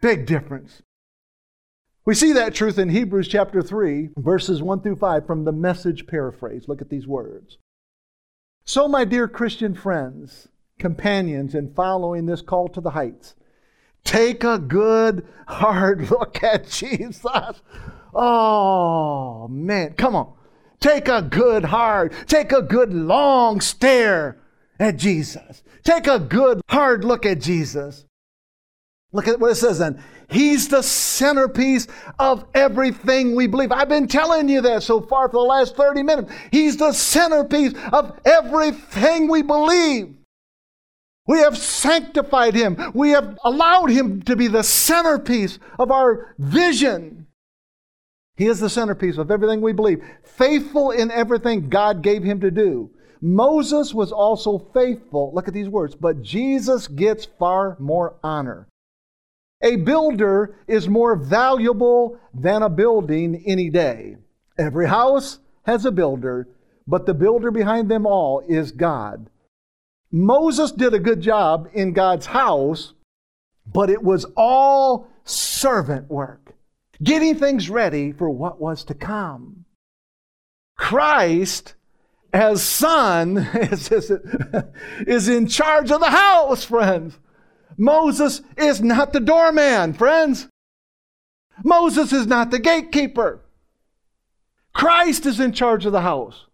Big difference. We see that truth in Hebrews chapter 3, verses 1 through 5 from the message paraphrase. Look at these words. So, my dear Christian friends, companions in following this call to the heights, take a good, hard look at Jesus. Oh, man. Come on. Take a good, hard, take a good, long stare at Jesus. Take a good, hard look at Jesus. Look at what it says then. He's the centerpiece of everything we believe. I've been telling you that so far for the last 30 minutes. He's the centerpiece of everything we believe. We have sanctified him. We have allowed him to be the centerpiece of our vision. He is the centerpiece of everything we believe, faithful in everything God gave him to do. Moses was also faithful. Look at these words. But Jesus gets far more honor. A builder is more valuable than a building any day. Every house has a builder, but the builder behind them all is God. Moses did a good job in God's house, but it was all servant work, getting things ready for what was to come. Christ as son is, in charge of the house, friends. Moses is not the doorman, friends. Moses is not the gatekeeper. Christ is in charge of the house.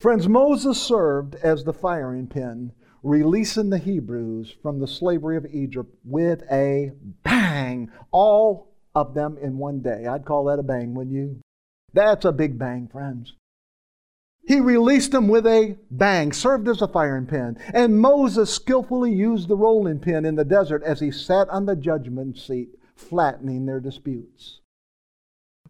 Friends, Moses served as the firing pin, releasing the Hebrews from the slavery of Egypt with a bang. All of them in one day. I'd call that a bang, wouldn't you? That's a big bang, friends. He released them with a bang, served as a firing pin. And Moses skillfully used the rolling pin in the desert as he sat on the judgment seat, flattening their disputes.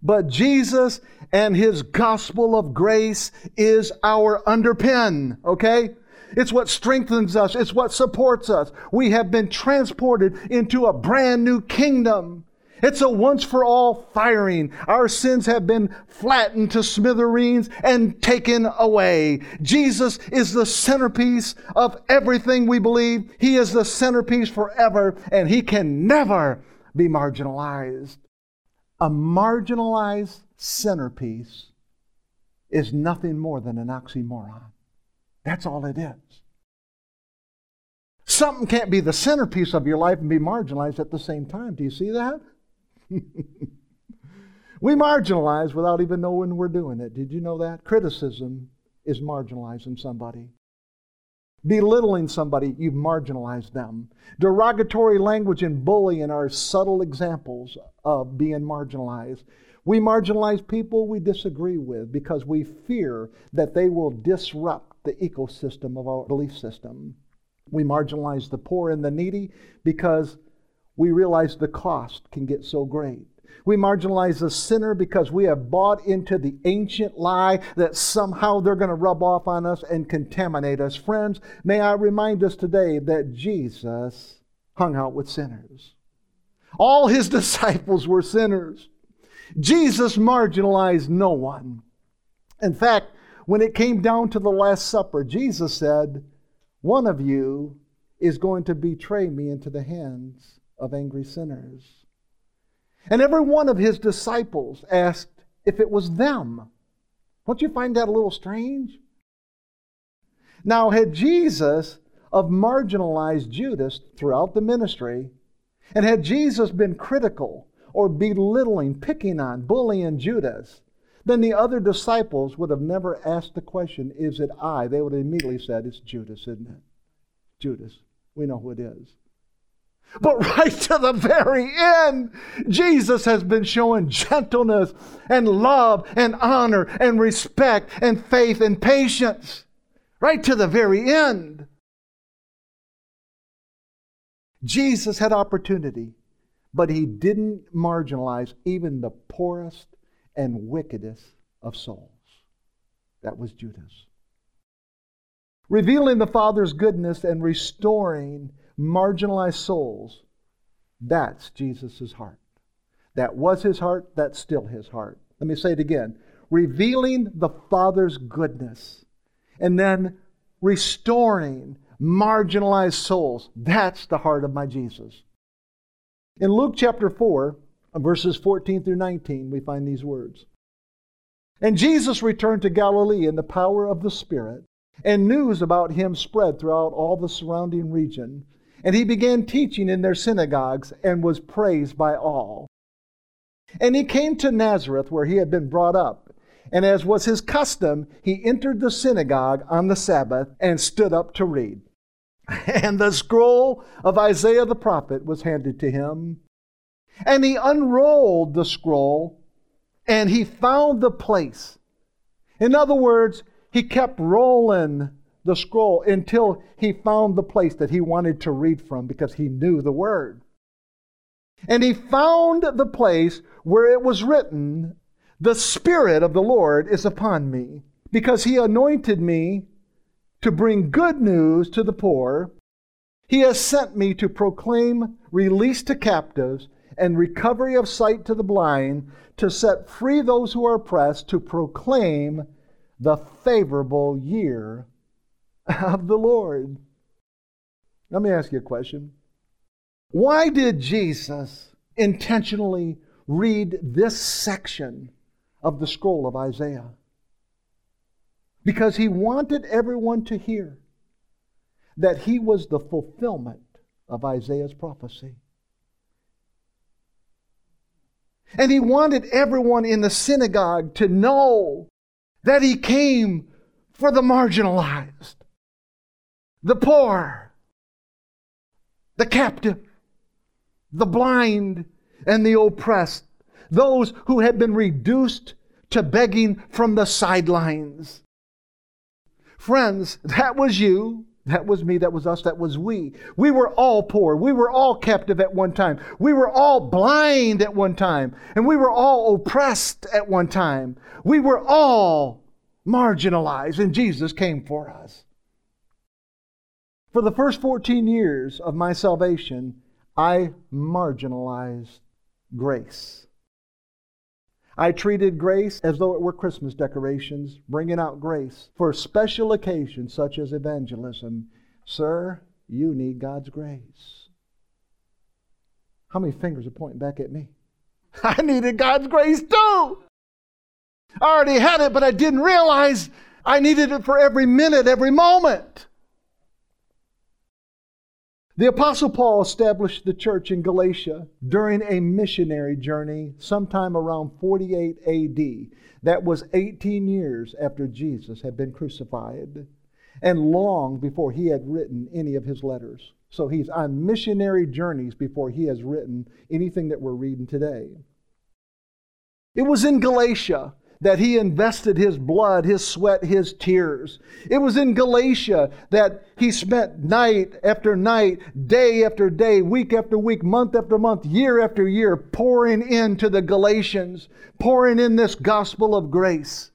But Jesus and his gospel of grace is our underpin, okay? It's what strengthens us, it's what supports us. We have been transported into a brand new kingdom. It's a once for all firing. Our sins have been flattened to smithereens and taken away. Jesus is the centerpiece of everything we believe. He is the centerpiece forever, and He can never be marginalized. A marginalized centerpiece is nothing more than an oxymoron. That's all it is. Something can't be the centerpiece of your life and be marginalized at the same time. Do you see that? We marginalize without even knowing we're doing it. Did you know that? Criticism is marginalizing somebody. Belittling somebody, you've marginalized them. Derogatory language and bullying are subtle examples of being marginalized. We marginalize people we disagree with because we fear that they will disrupt the ecosystem of our belief system. We marginalize the poor and the needy because we realize the cost can get so great. We marginalize the sinner because we have bought into the ancient lie that somehow they're going to rub off on us and contaminate us. Friends, may I remind us today that Jesus hung out with sinners. All his disciples were sinners. Jesus marginalized no one. In fact, when it came down to the Last Supper, Jesus said, One of you is going to betray me into the hands of angry sinners. And every one of his disciples asked if it was them. Don't you find that a little strange? Now, had Jesus of marginalized Judas throughout the ministry, and had Jesus been critical or belittling, picking on, bullying Judas, then the other disciples would have never asked the question, Is it I? They would have immediately said, It's Judas, isn't it? Judas. We know who it is. But right to the very end, Jesus has been showing gentleness and love and honor and respect and faith and patience. Right to the very end. Jesus had opportunity, but he didn't marginalize even the poorest and wickedest of souls. That was Judas. Revealing the Father's goodness and restoring marginalized souls, that's Jesus' heart. That was his heart, that's still his heart. Let me say it again revealing the Father's goodness and then restoring marginalized souls. That's the heart of my Jesus. In Luke chapter 4, verses 14 through 19, we find these words. And Jesus returned to Galilee in the power of the Spirit, and news about him spread throughout all the surrounding region. And he began teaching in their synagogues and was praised by all. And he came to Nazareth, where he had been brought up. And as was his custom, he entered the synagogue on the Sabbath and stood up to read. And the scroll of Isaiah the prophet was handed to him. And he unrolled the scroll and he found the place. In other words, he kept rolling the scroll until he found the place that he wanted to read from because he knew the word. And he found the place where it was written, The Spirit of the Lord is upon me, because he anointed me to bring good news to the poor. He has sent me to proclaim release to captives and recovery of sight to the blind, to set free those who are oppressed, to proclaim the favorable year of the Lord. Let me ask you a question. Why did Jesus intentionally read this section of the scroll of Isaiah? Because he wanted everyone to hear that he was the fulfillment of Isaiah's prophecy. And he wanted everyone in the synagogue to know that he came for the marginalized, the poor, the captive, the blind, and the oppressed, those who had been reduced to begging from the sidelines. Friends, that was you. That was me, that was us, that was we. We were all poor. We were all captive at one time. We were all blind at one time. And we were all oppressed at one time. We were all marginalized, and Jesus came for us. For the first 14 years of my salvation, I marginalized grace. I treated grace as though it were Christmas decorations, bringing out grace for special occasions such as evangelism. Sir, you need God's grace. How many fingers are pointing back at me? I needed God's grace too. I already had it, but I didn't realize I needed it for every minute, every moment. The Apostle Paul established the church in Galatia during a missionary journey sometime around 48 AD. That was 18 years after Jesus had been crucified and long before he had written any of his letters. So he's on missionary journeys before he has written anything that we're reading today. It was in Galatia that he invested his blood, his sweat, his tears. It was in Galatia that he spent night after night, day after day, week after week, month after month, year after year, pouring into the Galatians, pouring in this gospel of grace.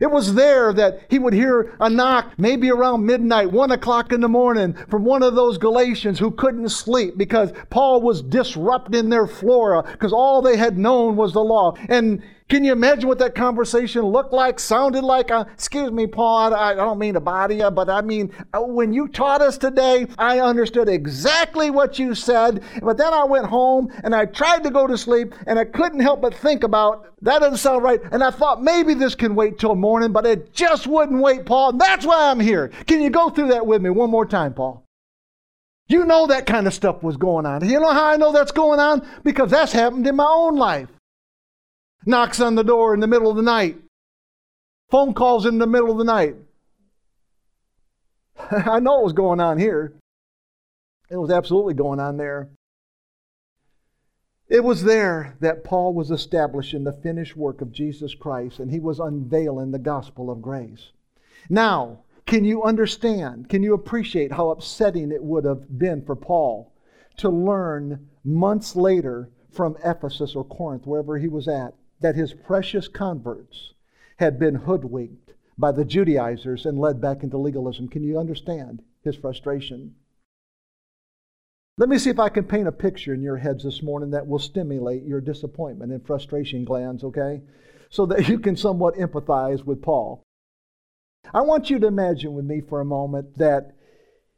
It was there that he would hear a knock, maybe around midnight, one o'clock in the morning, from one of those Galatians who couldn't sleep because Paul was disrupting their flora because all they had known was the law. And can you imagine what that conversation looked like, sounded like? Uh, excuse me, Paul, I, I, don't mean to bother you, but I mean, uh, when you taught us today, I understood exactly what you said, but then I went home and I tried to go to sleep and I couldn't help but think about that doesn't sound right. And I thought maybe this can wait till morning, but it just wouldn't wait, Paul. And that's why I'm here. Can you go through that with me one more time, Paul? You know that kind of stuff was going on. You know how I know that's going on? Because that's happened in my own life knocks on the door in the middle of the night, phone calls in the middle of the night. I know what was going on here. It was absolutely going on there. It was there that Paul was establishing the finished work of Jesus Christ and he was unveiling the gospel of grace. Now, can you understand? Can you appreciate how upsetting it would have been for Paul to learn months later from Ephesus or Corinth, wherever he was at, that his precious converts had been hoodwinked by the Judaizers and led back into legalism. Can you understand his frustration? Let me see if I can paint a picture in your heads this morning that will stimulate your disappointment and frustration glands, okay? So that you can somewhat empathize with Paul. I want you to imagine with me for a moment that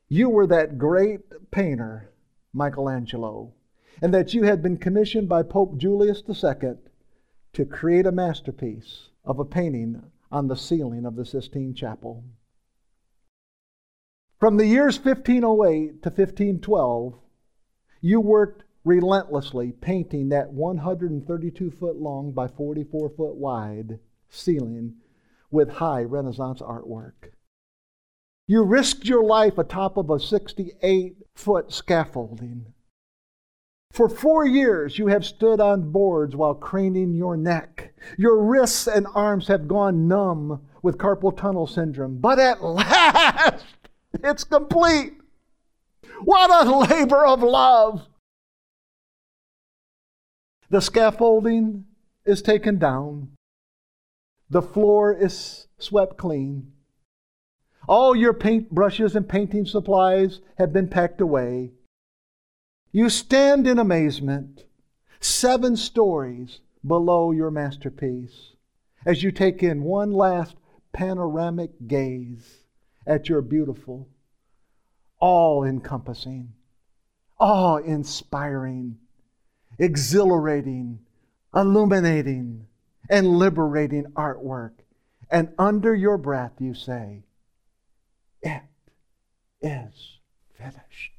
you were that great painter, Michelangelo, and that you had been commissioned by Pope Julius II to create a masterpiece of a painting on the ceiling of the Sistine Chapel. From the years 1508 to 1512, you worked relentlessly painting that 132 foot long by 44 foot wide ceiling with high Renaissance artwork. You risked your life atop of a 68 foot scaffolding for four years you have stood on boards while craning your neck Your wrists and arms have gone numb with carpal tunnel syndrome. But at last, it's complete. What a labor of love. The scaffolding is taken down. The floor is swept clean. All your paint brushes and painting supplies have been packed away. You stand in amazement, seven stories below your masterpiece, as you take in one last panoramic gaze at your beautiful, all encompassing, awe inspiring, exhilarating, illuminating, and liberating artwork. And under your breath, you say, It is finished.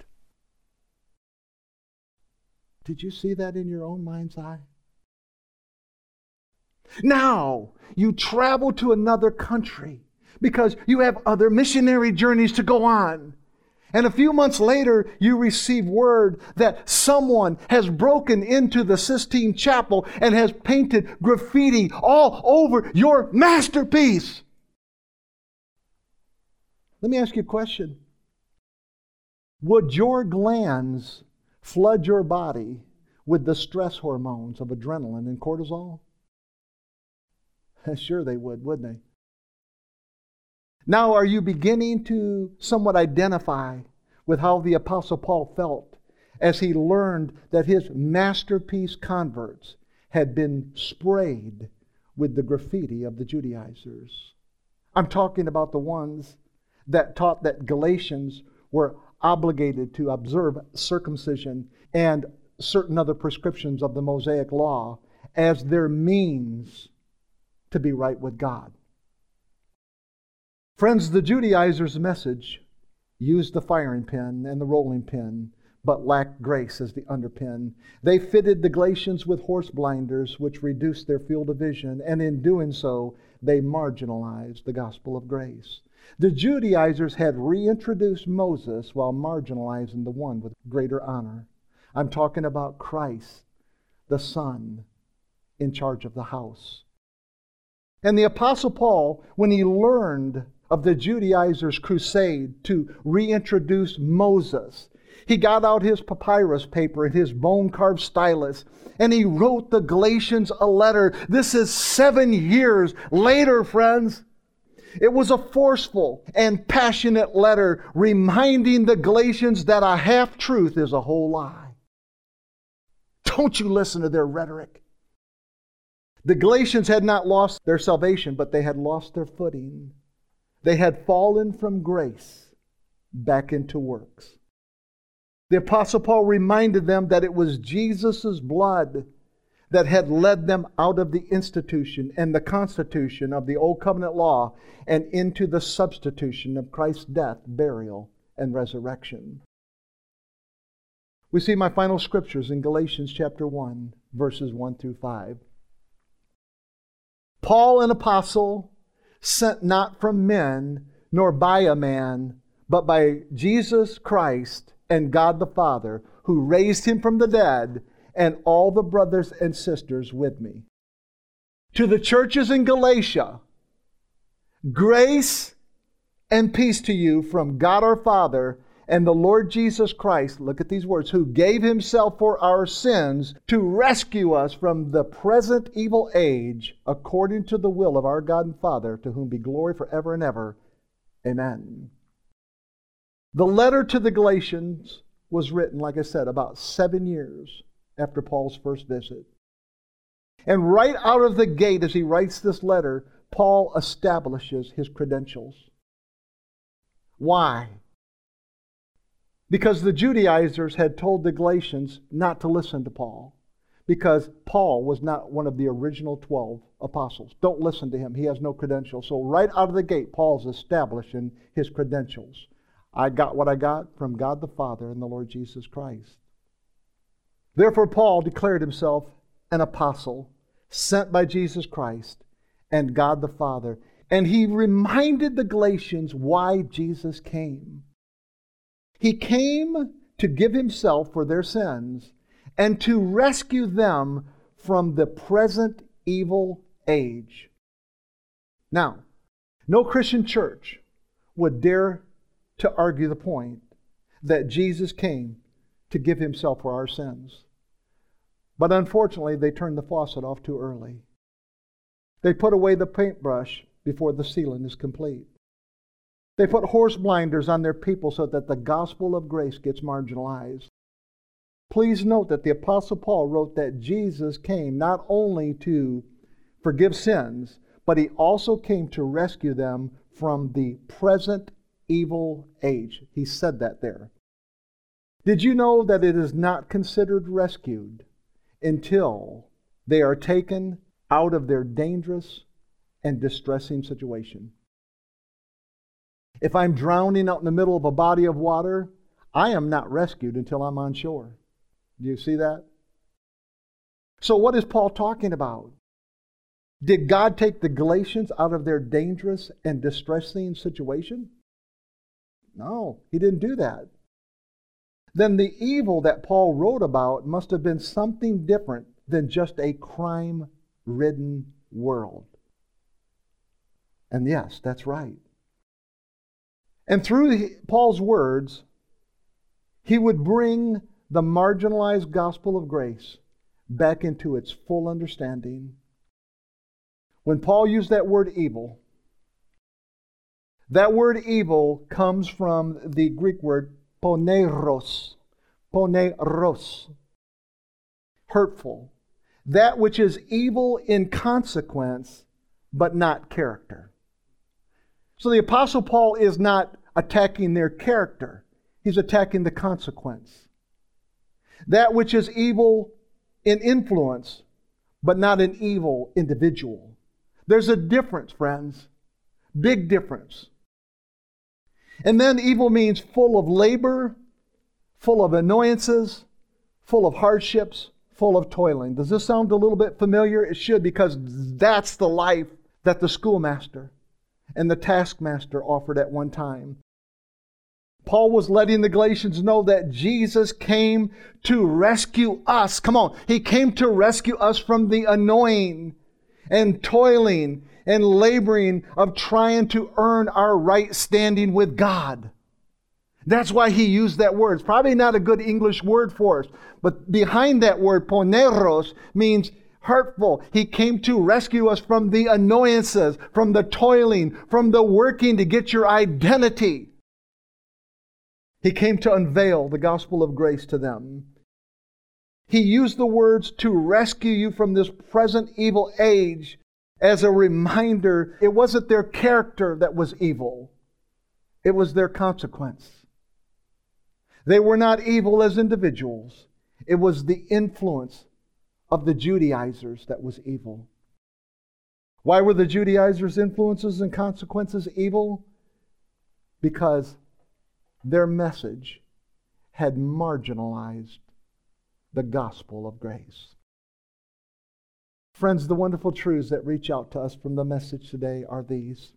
Did you see that in your own mind's eye? Now you travel to another country because you have other missionary journeys to go on. And a few months later, you receive word that someone has broken into the Sistine Chapel and has painted graffiti all over your masterpiece. Let me ask you a question. Would your glands flood your body with the stress hormones of adrenaline and cortisol? Sure, they would, wouldn't they? Now, are you beginning to somewhat identify with how the Apostle Paul felt as he learned that his masterpiece converts had been sprayed with the graffiti of the Judaizers? I'm talking about the ones that taught that Galatians were obligated to observe circumcision and certain other prescriptions of the Mosaic law as their means to be right with God. Friends, the Judaizers' message used the firing pin and the rolling pin, but lacked grace as the underpin. They fitted the Galatians with horse blinders, which reduced their field of vision, and in doing so, they marginalized the gospel of grace. The Judaizers had reintroduced Moses while marginalizing the one with greater honor. I'm talking about Christ, the Son, in charge of the house. And the Apostle Paul, when he learned of the Judaizers' crusade to reintroduce Moses, he got out his papyrus paper and his bone carved stylus and he wrote the Galatians a letter. This is seven years later, friends. It was a forceful and passionate letter reminding the Galatians that a half truth is a whole lie. Don't you listen to their rhetoric. The Galatians had not lost their salvation, but they had lost their footing. They had fallen from grace back into works. The Apostle Paul reminded them that it was Jesus' blood that had led them out of the institution and the constitution of the Old Covenant law and into the substitution of Christ's death, burial, and resurrection. We see my final scriptures in Galatians chapter 1, verses 1 through 5. Paul, an apostle, sent not from men, nor by a man, but by Jesus Christ and God the Father, who raised him from the dead, and all the brothers and sisters with me. To the churches in Galatia, grace and peace to you from God our Father and the Lord Jesus Christ, look at these words, who gave himself for our sins to rescue us from the present evil age, according to the will of our God and Father, to whom be glory forever and ever. Amen. The letter to the Galatians was written, like I said, about seven years after Paul's first visit. And right out of the gate, as he writes this letter, Paul establishes his credentials. Why? Because the Judaizers had told the Galatians not to listen to Paul, because Paul was not one of the original 12 apostles. Don't listen to him, he has no credentials. So, right out of the gate, Paul's establishing his credentials. I got what I got from God the Father and the Lord Jesus Christ. Therefore, Paul declared himself an apostle sent by Jesus Christ and God the Father. And he reminded the Galatians why Jesus came. He came to give himself for their sins and to rescue them from the present evil age. Now, no Christian church would dare to argue the point that Jesus came to give himself for our sins. But unfortunately, they turned the faucet off too early. They put away the paintbrush before the ceiling is complete. They put horse blinders on their people so that the gospel of grace gets marginalized. Please note that the Apostle Paul wrote that Jesus came not only to forgive sins, but he also came to rescue them from the present evil age. He said that there. Did you know that it is not considered rescued until they are taken out of their dangerous and distressing situation? If I'm drowning out in the middle of a body of water, I am not rescued until I'm on shore. Do you see that? So, what is Paul talking about? Did God take the Galatians out of their dangerous and distressing situation? No, he didn't do that. Then the evil that Paul wrote about must have been something different than just a crime ridden world. And yes, that's right. And through Paul's words, he would bring the marginalized gospel of grace back into its full understanding. When Paul used that word evil, that word evil comes from the Greek word poneros. Poneros. Hurtful. That which is evil in consequence, but not character. So the Apostle Paul is not attacking their character, he's attacking the consequence. That which is evil in influence, but not an evil individual. There's a difference, friends. Big difference. And then evil means full of labor, full of annoyances, full of hardships, full of toiling. Does this sound a little bit familiar? It should, because that's the life that the schoolmaster and the taskmaster offered at one time. Paul was letting the Galatians know that Jesus came to rescue us. Come on. He came to rescue us from the annoying and toiling and laboring of trying to earn our right standing with God. That's why he used that word. It's probably not a good English word for us, but behind that word, poneros, means hurtful. He came to rescue us from the annoyances, from the toiling, from the working to get your identity. He came to unveil the gospel of grace to them. He used the words to rescue you from this present evil age as a reminder it wasn't their character that was evil, it was their consequence. They were not evil as individuals, it was the influence of the Judaizers that was evil. Why were the Judaizers' influences and consequences evil? Because their message had marginalized the gospel of grace. Friends, the wonderful truths that reach out to us from the message today are these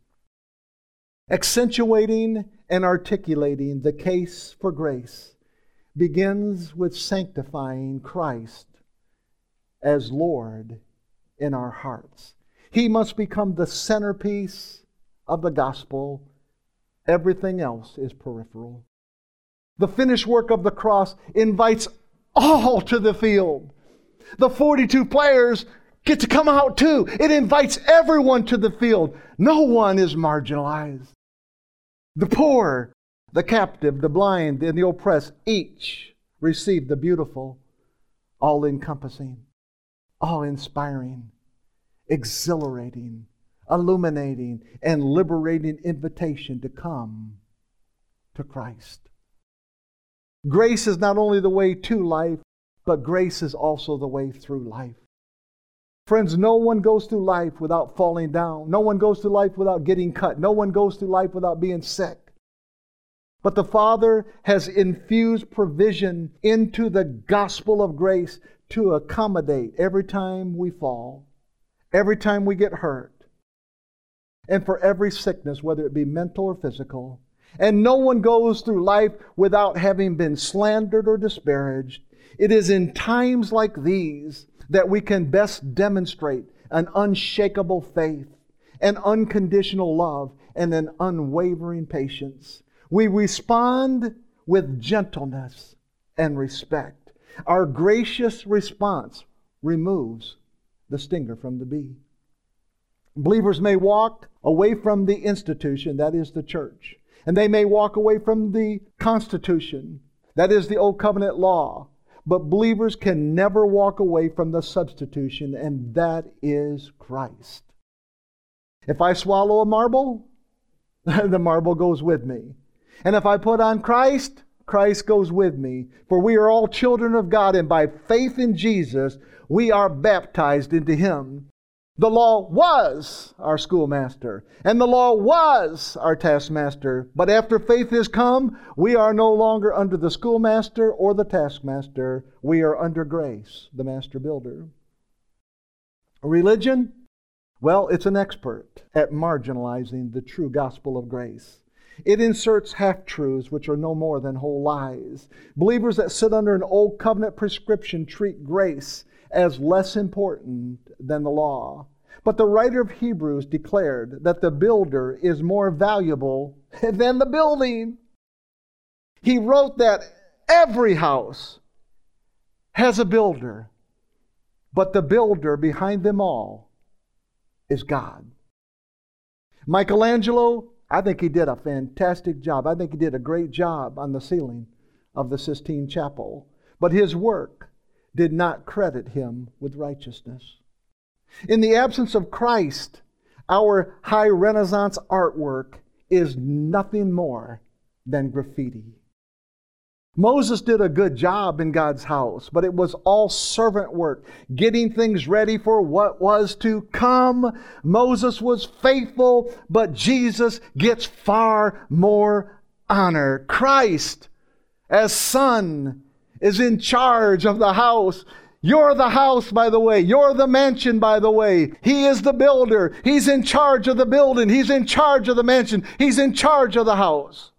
accentuating and articulating the case for grace begins with sanctifying Christ as Lord in our hearts. He must become the centerpiece of the gospel. Everything else is peripheral. The finished work of the cross invites all to the field. The 42 players get to come out too. It invites everyone to the field. No one is marginalized. The poor, the captive, the blind, and the oppressed each receive the beautiful, all encompassing all inspiring, exhilarating, illuminating, and liberating invitation to come to Christ. Grace is not only the way to life, but grace is also the way through life. Friends, no one goes through life without falling down. No one goes through life without getting cut. No one goes through life without being sick. But the Father has infused provision into the gospel of grace to accommodate every time we fall, every time we get hurt, and for every sickness, whether it be mental or physical. And no one goes through life without having been slandered or disparaged. It is in times like these that we can best demonstrate an unshakable faith, an unconditional love, and an unwavering patience. We respond with gentleness and respect. Our gracious response removes the stinger from the bee. Believers may walk away from the institution, that is the church, and they may walk away from the Constitution, that is the Old Covenant law. But believers can never walk away from the substitution, and that is Christ. If I swallow a marble, the marble goes with me. And if I put on Christ, Christ goes with me. For we are all children of God, and by faith in Jesus, we are baptized into Him. The law was our schoolmaster, and the law was our taskmaster. But after faith has come, we are no longer under the schoolmaster or the taskmaster. We are under grace, the master builder. Religion? Well, it's an expert at marginalizing the true gospel of grace. It inserts half truths, which are no more than whole lies. Believers that sit under an old covenant prescription treat grace as less important than the law. But the writer of Hebrews declared that the builder is more valuable than the building. He wrote that every house has a builder, but the builder behind them all is God. Michelangelo, I think he did a fantastic job. I think he did a great job on the ceiling of the Sistine Chapel. But his work did not credit him with righteousness. In the absence of Christ, our high Renaissance artwork is nothing more than graffiti. Moses did a good job in God's house, but it was all servant work, getting things ready for what was to come. Moses was faithful, but Jesus gets far more honor. Christ, as Son, is in charge of the house. You're the house, by the way. You're the mansion, by the way. He is the builder. He's in charge of the building. He's in charge of the mansion. He's in charge of the house.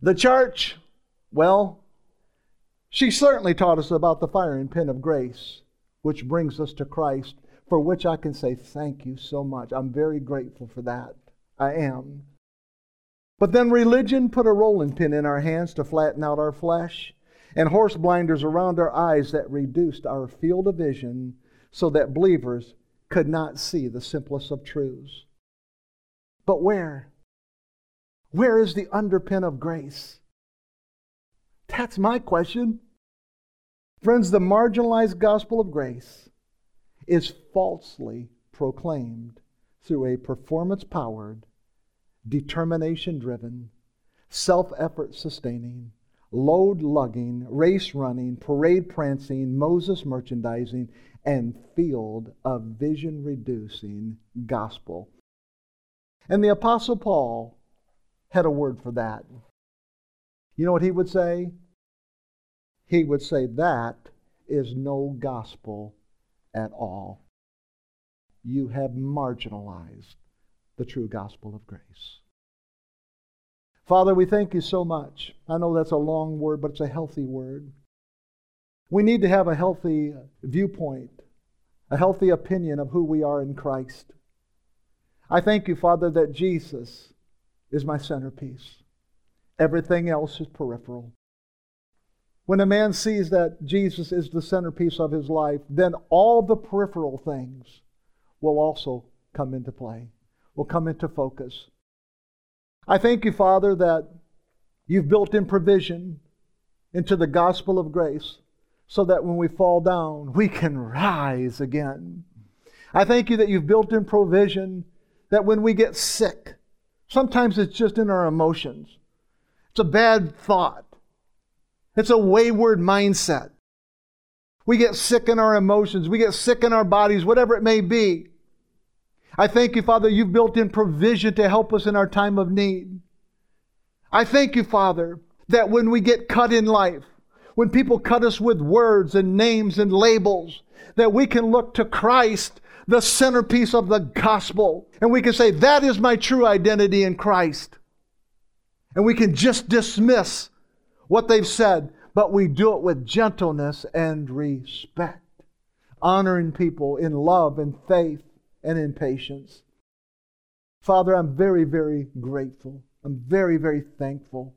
The church, well, she certainly taught us about the firing pin of grace, which brings us to Christ, for which I can say thank you so much. I'm very grateful for that. I am. But then religion put a rolling pin in our hands to flatten out our flesh and horse blinders around our eyes that reduced our field of vision so that believers could not see the simplest of truths. But where? Where is the underpin of grace? That's my question. Friends, the marginalized gospel of grace is falsely proclaimed through a performance powered, determination driven, self effort sustaining, load lugging, race running, parade prancing, Moses merchandising, and field of vision reducing gospel. And the Apostle Paul had a word for that. You know what he would say? He would say, That is no gospel at all. You have marginalized the true gospel of grace. Father, we thank you so much. I know that's a long word, but it's a healthy word. We need to have a healthy viewpoint, a healthy opinion of who we are in Christ. I thank you, Father, that Jesus is my centerpiece. Everything else is peripheral. When a man sees that Jesus is the centerpiece of his life, then all the peripheral things will also come into play, will come into focus. I thank you, Father, that you've built in provision into the gospel of grace so that when we fall down, we can rise again. I thank you that you've built in provision that when we get sick, sometimes it's just in our emotions, it's a bad thought, it's a wayward mindset. We get sick in our emotions, we get sick in our bodies, whatever it may be. I thank you, Father, you've built in provision to help us in our time of need. I thank you, Father, that when we get cut in life, when people cut us with words and names and labels, that we can look to Christ, the centerpiece of the gospel, and we can say, That is my true identity in Christ. And we can just dismiss what they've said, but we do it with gentleness and respect. honoring people in love and faith and in patience. Father, I'm very, very grateful. I'm very, very thankful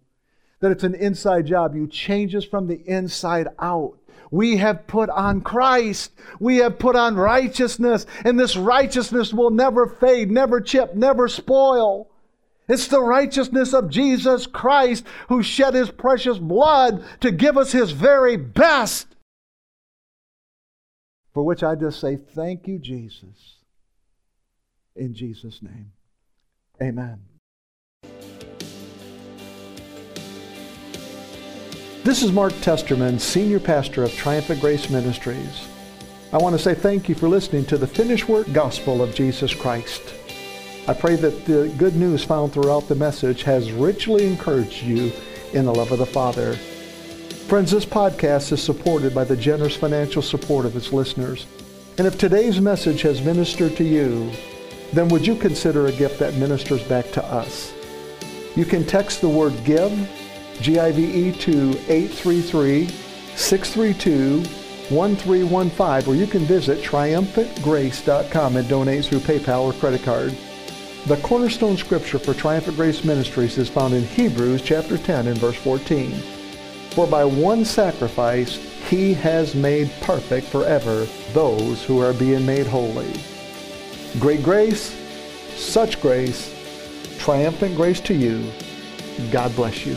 that it's an inside job. You change us from the inside out. We have put on Christ. We have put on righteousness, and this righteousness will never fade, never chip, never spoil. It's the righteousness of Jesus Christ who shed his precious blood to give us his very best. For which I just say, Thank you, Jesus. In Jesus' name, amen. This is Mark Testerman, Senior Pastor of Triumphant Grace Ministries. I want to say thank you for listening to the finished work gospel of Jesus Christ. I pray that the good news found throughout the message has richly encouraged you in the love of the Father. Friends, this podcast is supported by the generous financial support of its listeners. And if today's message has ministered to you, then would you consider a gift that ministers back to us? You can text the word GIVE G-I-V-E to 833-632-1315 or you can visit triumphantgrace.com and donate through PayPal or credit card. The cornerstone scripture for Triumphant Grace Ministries is found in Hebrews chapter 10 and verse 14. For by one sacrifice he has made perfect forever those who are being made holy. Great grace, such grace, triumphant grace to you. God bless you.